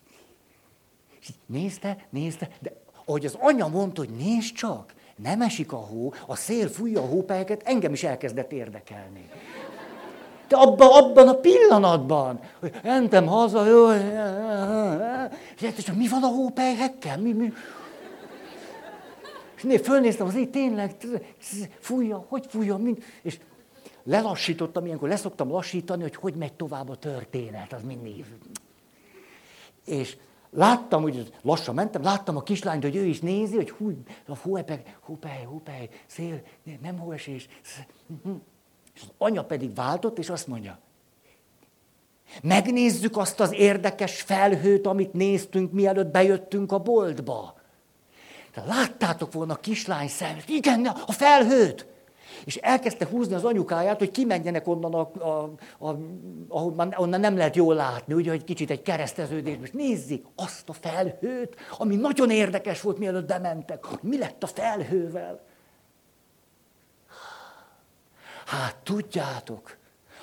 és nézte, nézte, de ahogy az anya mondta, hogy nézd csak, nem esik a hó, a szél fújja a hópelyeket, engem is elkezdett érdekelni. De abban, abban a pillanatban, hogy mentem haza, jó, és mi van a hópelyhekkel? Mi, mi? Fölnéztem az így tényleg, fújja, hogy fújja, mind, és lelassítottam, ilyenkor leszoktam lassítani, hogy hogy megy tovább a történet, az mindig. És Láttam, hogy lassan mentem, láttam a kislányt, hogy ő is nézi, hogy hú, a hóepek, hópej, hópej, szél, nem hóesés. És az anya pedig váltott, és azt mondja, megnézzük azt az érdekes felhőt, amit néztünk, mielőtt bejöttünk a boltba. Láttátok volna a kislány szemét, igen, a felhőt. És elkezdte húzni az anyukáját, hogy kimenjenek onnan, a, a, a, ahol onnan nem lehet jól látni, ugye, hogy kicsit egy kereszteződés. És nézzék azt a felhőt, ami nagyon érdekes volt, mielőtt bementek. Mi lett a felhővel? Hát tudjátok,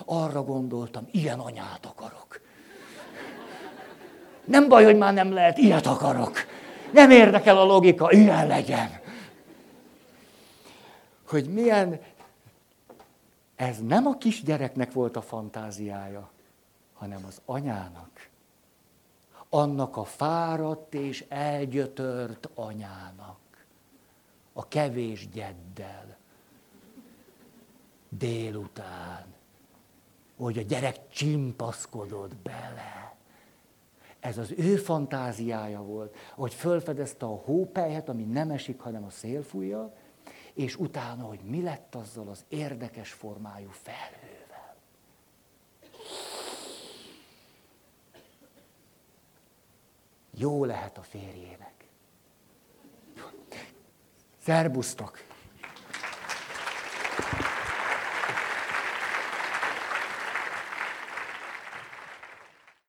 arra gondoltam, ilyen anyát akarok. Nem baj, hogy már nem lehet, ilyet akarok. Nem érdekel a logika, ilyen legyen. Hogy milyen, ez nem a kisgyereknek volt a fantáziája, hanem az anyának. Annak a fáradt és elgyötört anyának. A kevés gyeddel. Délután. Hogy a gyerek csimpaszkodott bele ez az ő fantáziája volt, hogy fölfedezte a hópelyhet, ami nem esik, hanem a szél fújja, és utána, hogy mi lett azzal az érdekes formájú felhővel. Jó lehet a férjének. Szerbusztok!